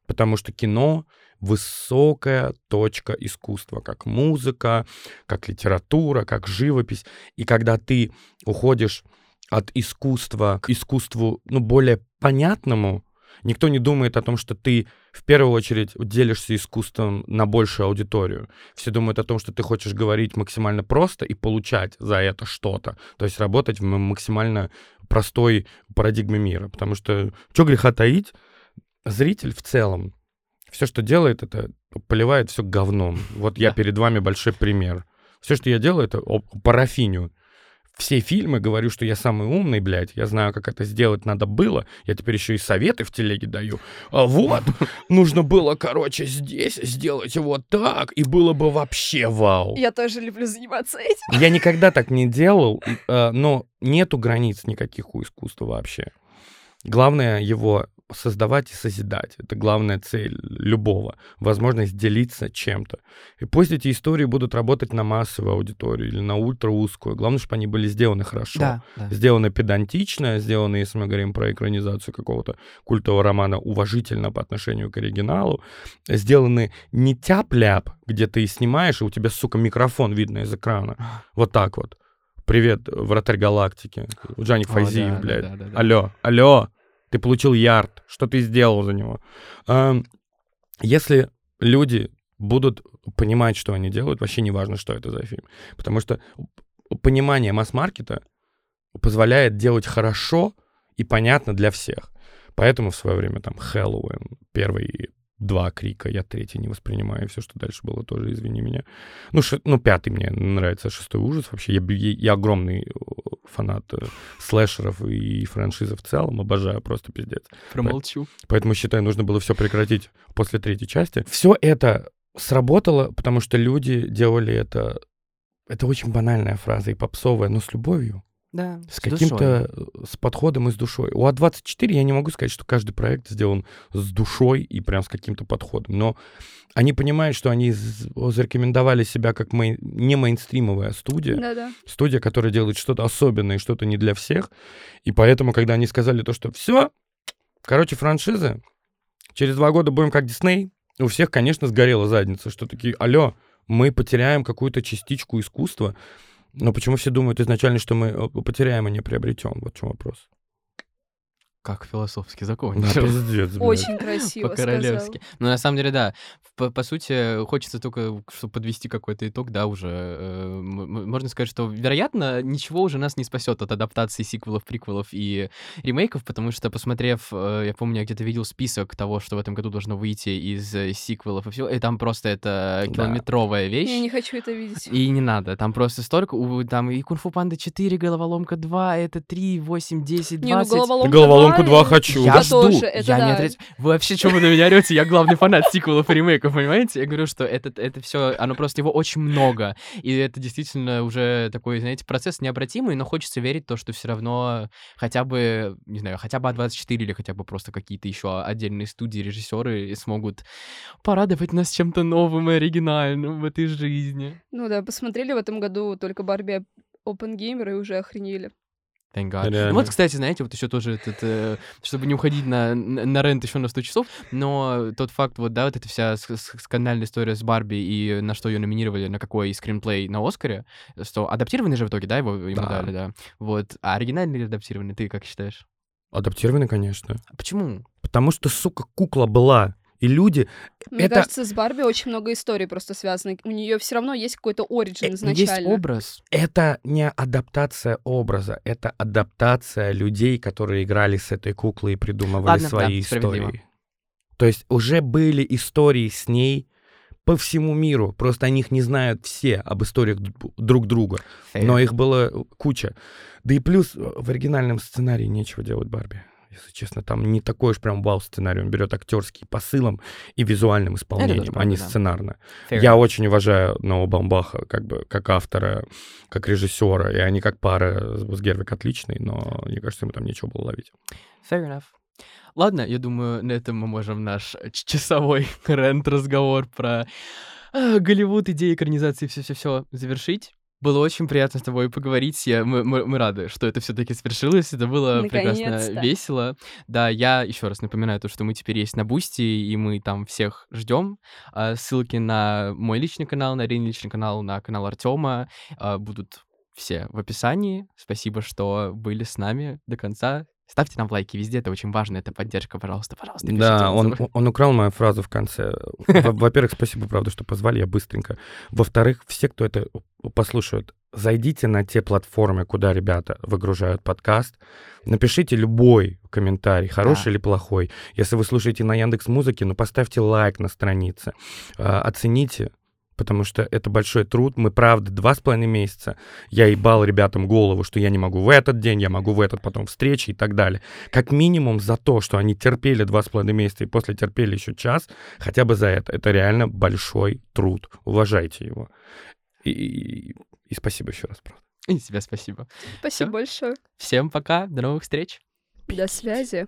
[SPEAKER 1] потому что кино высокая точка искусства, как музыка, как литература, как живопись. И когда ты уходишь от искусства к искусству, ну, более понятному, никто не думает о том, что ты в первую очередь делишься искусством на большую аудиторию. Все думают о том, что ты хочешь говорить максимально просто и получать за это что-то. То есть работать в максимально простой парадигме мира. Потому что, что греха таить, зритель в целом все, что делает, это поливает все говном. Вот я перед вами большой пример. Все, что я делаю, это парафиню. Все фильмы говорю, что я самый умный, блядь. Я знаю, как это сделать надо было. Я теперь еще и советы в телеге даю. А вот, *laughs* нужно было, короче, здесь сделать вот так, и было бы вообще вау.
[SPEAKER 3] Я тоже люблю заниматься этим.
[SPEAKER 1] Я *laughs* никогда так не делал, э, но нету границ никаких у искусства вообще. Главное его создавать и созидать. Это главная цель любого. Возможность делиться чем-то. И пусть эти истории будут работать на массовую аудиторию или на ультраузкую. Главное, чтобы они были сделаны хорошо.
[SPEAKER 2] Да, да.
[SPEAKER 1] Сделаны педантично, сделаны, если мы говорим про экранизацию какого-то культового романа, уважительно по отношению к оригиналу. Сделаны не тяп-ляп, где ты снимаешь, и у тебя, сука, микрофон видно из экрана. Вот так вот. Привет, вратарь галактики. Джаник Файзиев,
[SPEAKER 2] да,
[SPEAKER 1] блядь.
[SPEAKER 2] да, да, да.
[SPEAKER 1] Алло, алло, ты получил ярд. Что ты сделал за него? Ам, Если люди будут понимать, что они делают, вообще не важно, что это за фильм. Потому что понимание масс-маркета позволяет делать хорошо и понятно для всех. Поэтому в свое время там Хэллоуин, первый два крика, я третий не воспринимаю, все, что дальше было, тоже, извини меня. Ну, ши- ну пятый мне нравится, шестой ужас вообще. Я, я, я огромный э, фанат э, слэшеров и франшизы в целом, обожаю просто пиздец.
[SPEAKER 2] Промолчу.
[SPEAKER 1] Поэтому, считаю, нужно было все прекратить после третьей части. Все это сработало, потому что люди делали это... Это очень банальная фраза и попсовая, но с любовью.
[SPEAKER 2] Да,
[SPEAKER 1] с каким-то э, с подходом и с душой. У А24 я не могу сказать, что каждый проект сделан с душой и прям с каким-то подходом, но они понимают, что они зарекомендовали себя как мей... не мейнстримовая студия,
[SPEAKER 3] Да-да.
[SPEAKER 1] студия, которая делает что-то особенное и что-то не для всех, и поэтому, когда они сказали то, что все, короче, франшизы, через два года будем как Дисней, у всех, конечно, сгорела задница, что такие, алло, мы потеряем какую-то частичку искусства, но почему все думают изначально, что мы э, потеряем, а не приобретем? Вот в чем вопрос.
[SPEAKER 2] Как философски
[SPEAKER 1] Да,
[SPEAKER 2] закончил.
[SPEAKER 1] пиздец, блядь.
[SPEAKER 3] Очень красиво
[SPEAKER 2] По-королевски.
[SPEAKER 3] сказал.
[SPEAKER 2] Ну, на самом деле, да. По, по сути, хочется только, чтобы подвести какой-то итог, да, уже. э, можно сказать, что, вероятно, ничего уже нас не спасет от адаптации сиквелов, приквелов и ремейков, потому что, посмотрев, э, я помню, я где-то видел список того, что в этом году должно выйти из э, сиквелов и все, и там просто это
[SPEAKER 1] Да.
[SPEAKER 2] километровая вещь.
[SPEAKER 3] Я не хочу это видеть.
[SPEAKER 2] И не надо, там просто столько, у- там и Кунг-фу Панда 4, Головоломка 2, это 3, 8, 10,
[SPEAKER 3] Не, ну
[SPEAKER 2] 20.
[SPEAKER 3] головоломка
[SPEAKER 1] Головоломку
[SPEAKER 3] 2,
[SPEAKER 1] 2
[SPEAKER 3] э,
[SPEAKER 1] хочу.
[SPEAKER 2] Я
[SPEAKER 3] это
[SPEAKER 2] жду,
[SPEAKER 3] тоже, это
[SPEAKER 2] я не
[SPEAKER 3] да.
[SPEAKER 2] отрицаю. Вы вообще что вы на меня орете? Я главный фанат сиквелов и ремейков, понимаете? Я говорю, что это, это все, оно просто его очень много. И это действительно уже такой, знаете, процесс необратимый, но хочется верить в то, что все равно хотя бы, не знаю, хотя бы А24 или хотя бы просто какие-то еще отдельные студии, режиссеры смогут порадовать нас чем-то новым и оригинальным в этой жизни.
[SPEAKER 3] Ну да, посмотрели в этом году только Барби Опенгеймер и уже охренели.
[SPEAKER 2] Thank God. Ну
[SPEAKER 1] Реально.
[SPEAKER 2] вот, кстати, знаете, вот еще тоже этот, э, чтобы не уходить на, на, на рент еще на 100 часов, но тот факт, вот, да, вот эта вся скандальная история с Барби и на что ее номинировали, на какой скринплей на Оскаре, что адаптированный же в итоге, да, его ему
[SPEAKER 1] Да.
[SPEAKER 2] дали, да. Вот, а оригинальный или адаптированный, ты как считаешь?
[SPEAKER 1] Адаптированный, конечно.
[SPEAKER 2] А Почему?
[SPEAKER 1] Потому что, сука, кукла была. И люди...
[SPEAKER 3] Мне
[SPEAKER 1] Это-
[SPEAKER 3] кажется, с Барби очень много историй просто связано. У нее все равно есть какой-то оригин
[SPEAKER 2] Э, Есть
[SPEAKER 3] изначально.
[SPEAKER 2] образ.
[SPEAKER 1] Это не адаптация образа, это адаптация людей, которые играли с этой куклой и придумывали
[SPEAKER 2] Ладно,
[SPEAKER 1] свои
[SPEAKER 2] да,
[SPEAKER 1] истории. То есть уже были истории с ней по всему миру, просто о них не знают все, об историях друг друга. Но их было куча. Да и плюс э, в оригинальном сценарии нечего делать Барби. Если честно, там не такой уж прям вау сценарий. Он берет актерский посылом и визуальным исполнением, а не
[SPEAKER 2] да.
[SPEAKER 1] сценарно.
[SPEAKER 2] Fair
[SPEAKER 1] Я очень уважаю Ноа Бамбаха как бы как автора, как режиссера, и они как пара с Гервик отличный, но мне кажется, ему там нечего было ловить.
[SPEAKER 2] Fair enough. Ладно, я думаю, на этом мы можем наш часовой *laughs* rant-разговор про э, Голливуд, идеи экранизации, все-все-все завершить. Было очень приятно с тобой поговорить. Я, мы, мы, мы рады, что это все-таки свершилось. Это было прекрасно весело. Да, я еще раз напоминаю то, что мы теперь есть на Бусти, и мы там всех ждем. А, Ссылки на мой личный канал, на Рин личный канал, на канал Артема будут все в описании. Спасибо, что были с нами до конца. Ставьте нам лайки везде, это очень важно, это поддержка, пожалуйста, пожалуйста.
[SPEAKER 1] Да, он, он украл мою фразу в конце. Во- *laughs* Во-первых, спасибо, правда, что позвали, я быстренько. Во-вторых, все, кто это послушают, зайдите на те платформы, куда ребята выгружают подкаст, напишите любой комментарий, хороший
[SPEAKER 2] Да.
[SPEAKER 1] или плохой. Если вы слушаете на Яндекс Музыке, ну поставьте лайк на странице, А, оцените, потому что это большой труд. Мы, правда, два с половиной месяца я ебал ребятам голову, что я не могу в этот день, я могу в этот потом встречи и так далее. Как минимум за то, что они терпели два с половиной месяца и после терпели еще час, хотя бы за это. Это реально большой труд. Уважайте его. И, и- и спасибо еще раз, правда.
[SPEAKER 2] И тебе спасибо.
[SPEAKER 3] Спасибо
[SPEAKER 2] Всё.
[SPEAKER 3] большое.
[SPEAKER 2] Всем пока, до новых встреч.
[SPEAKER 3] До связи.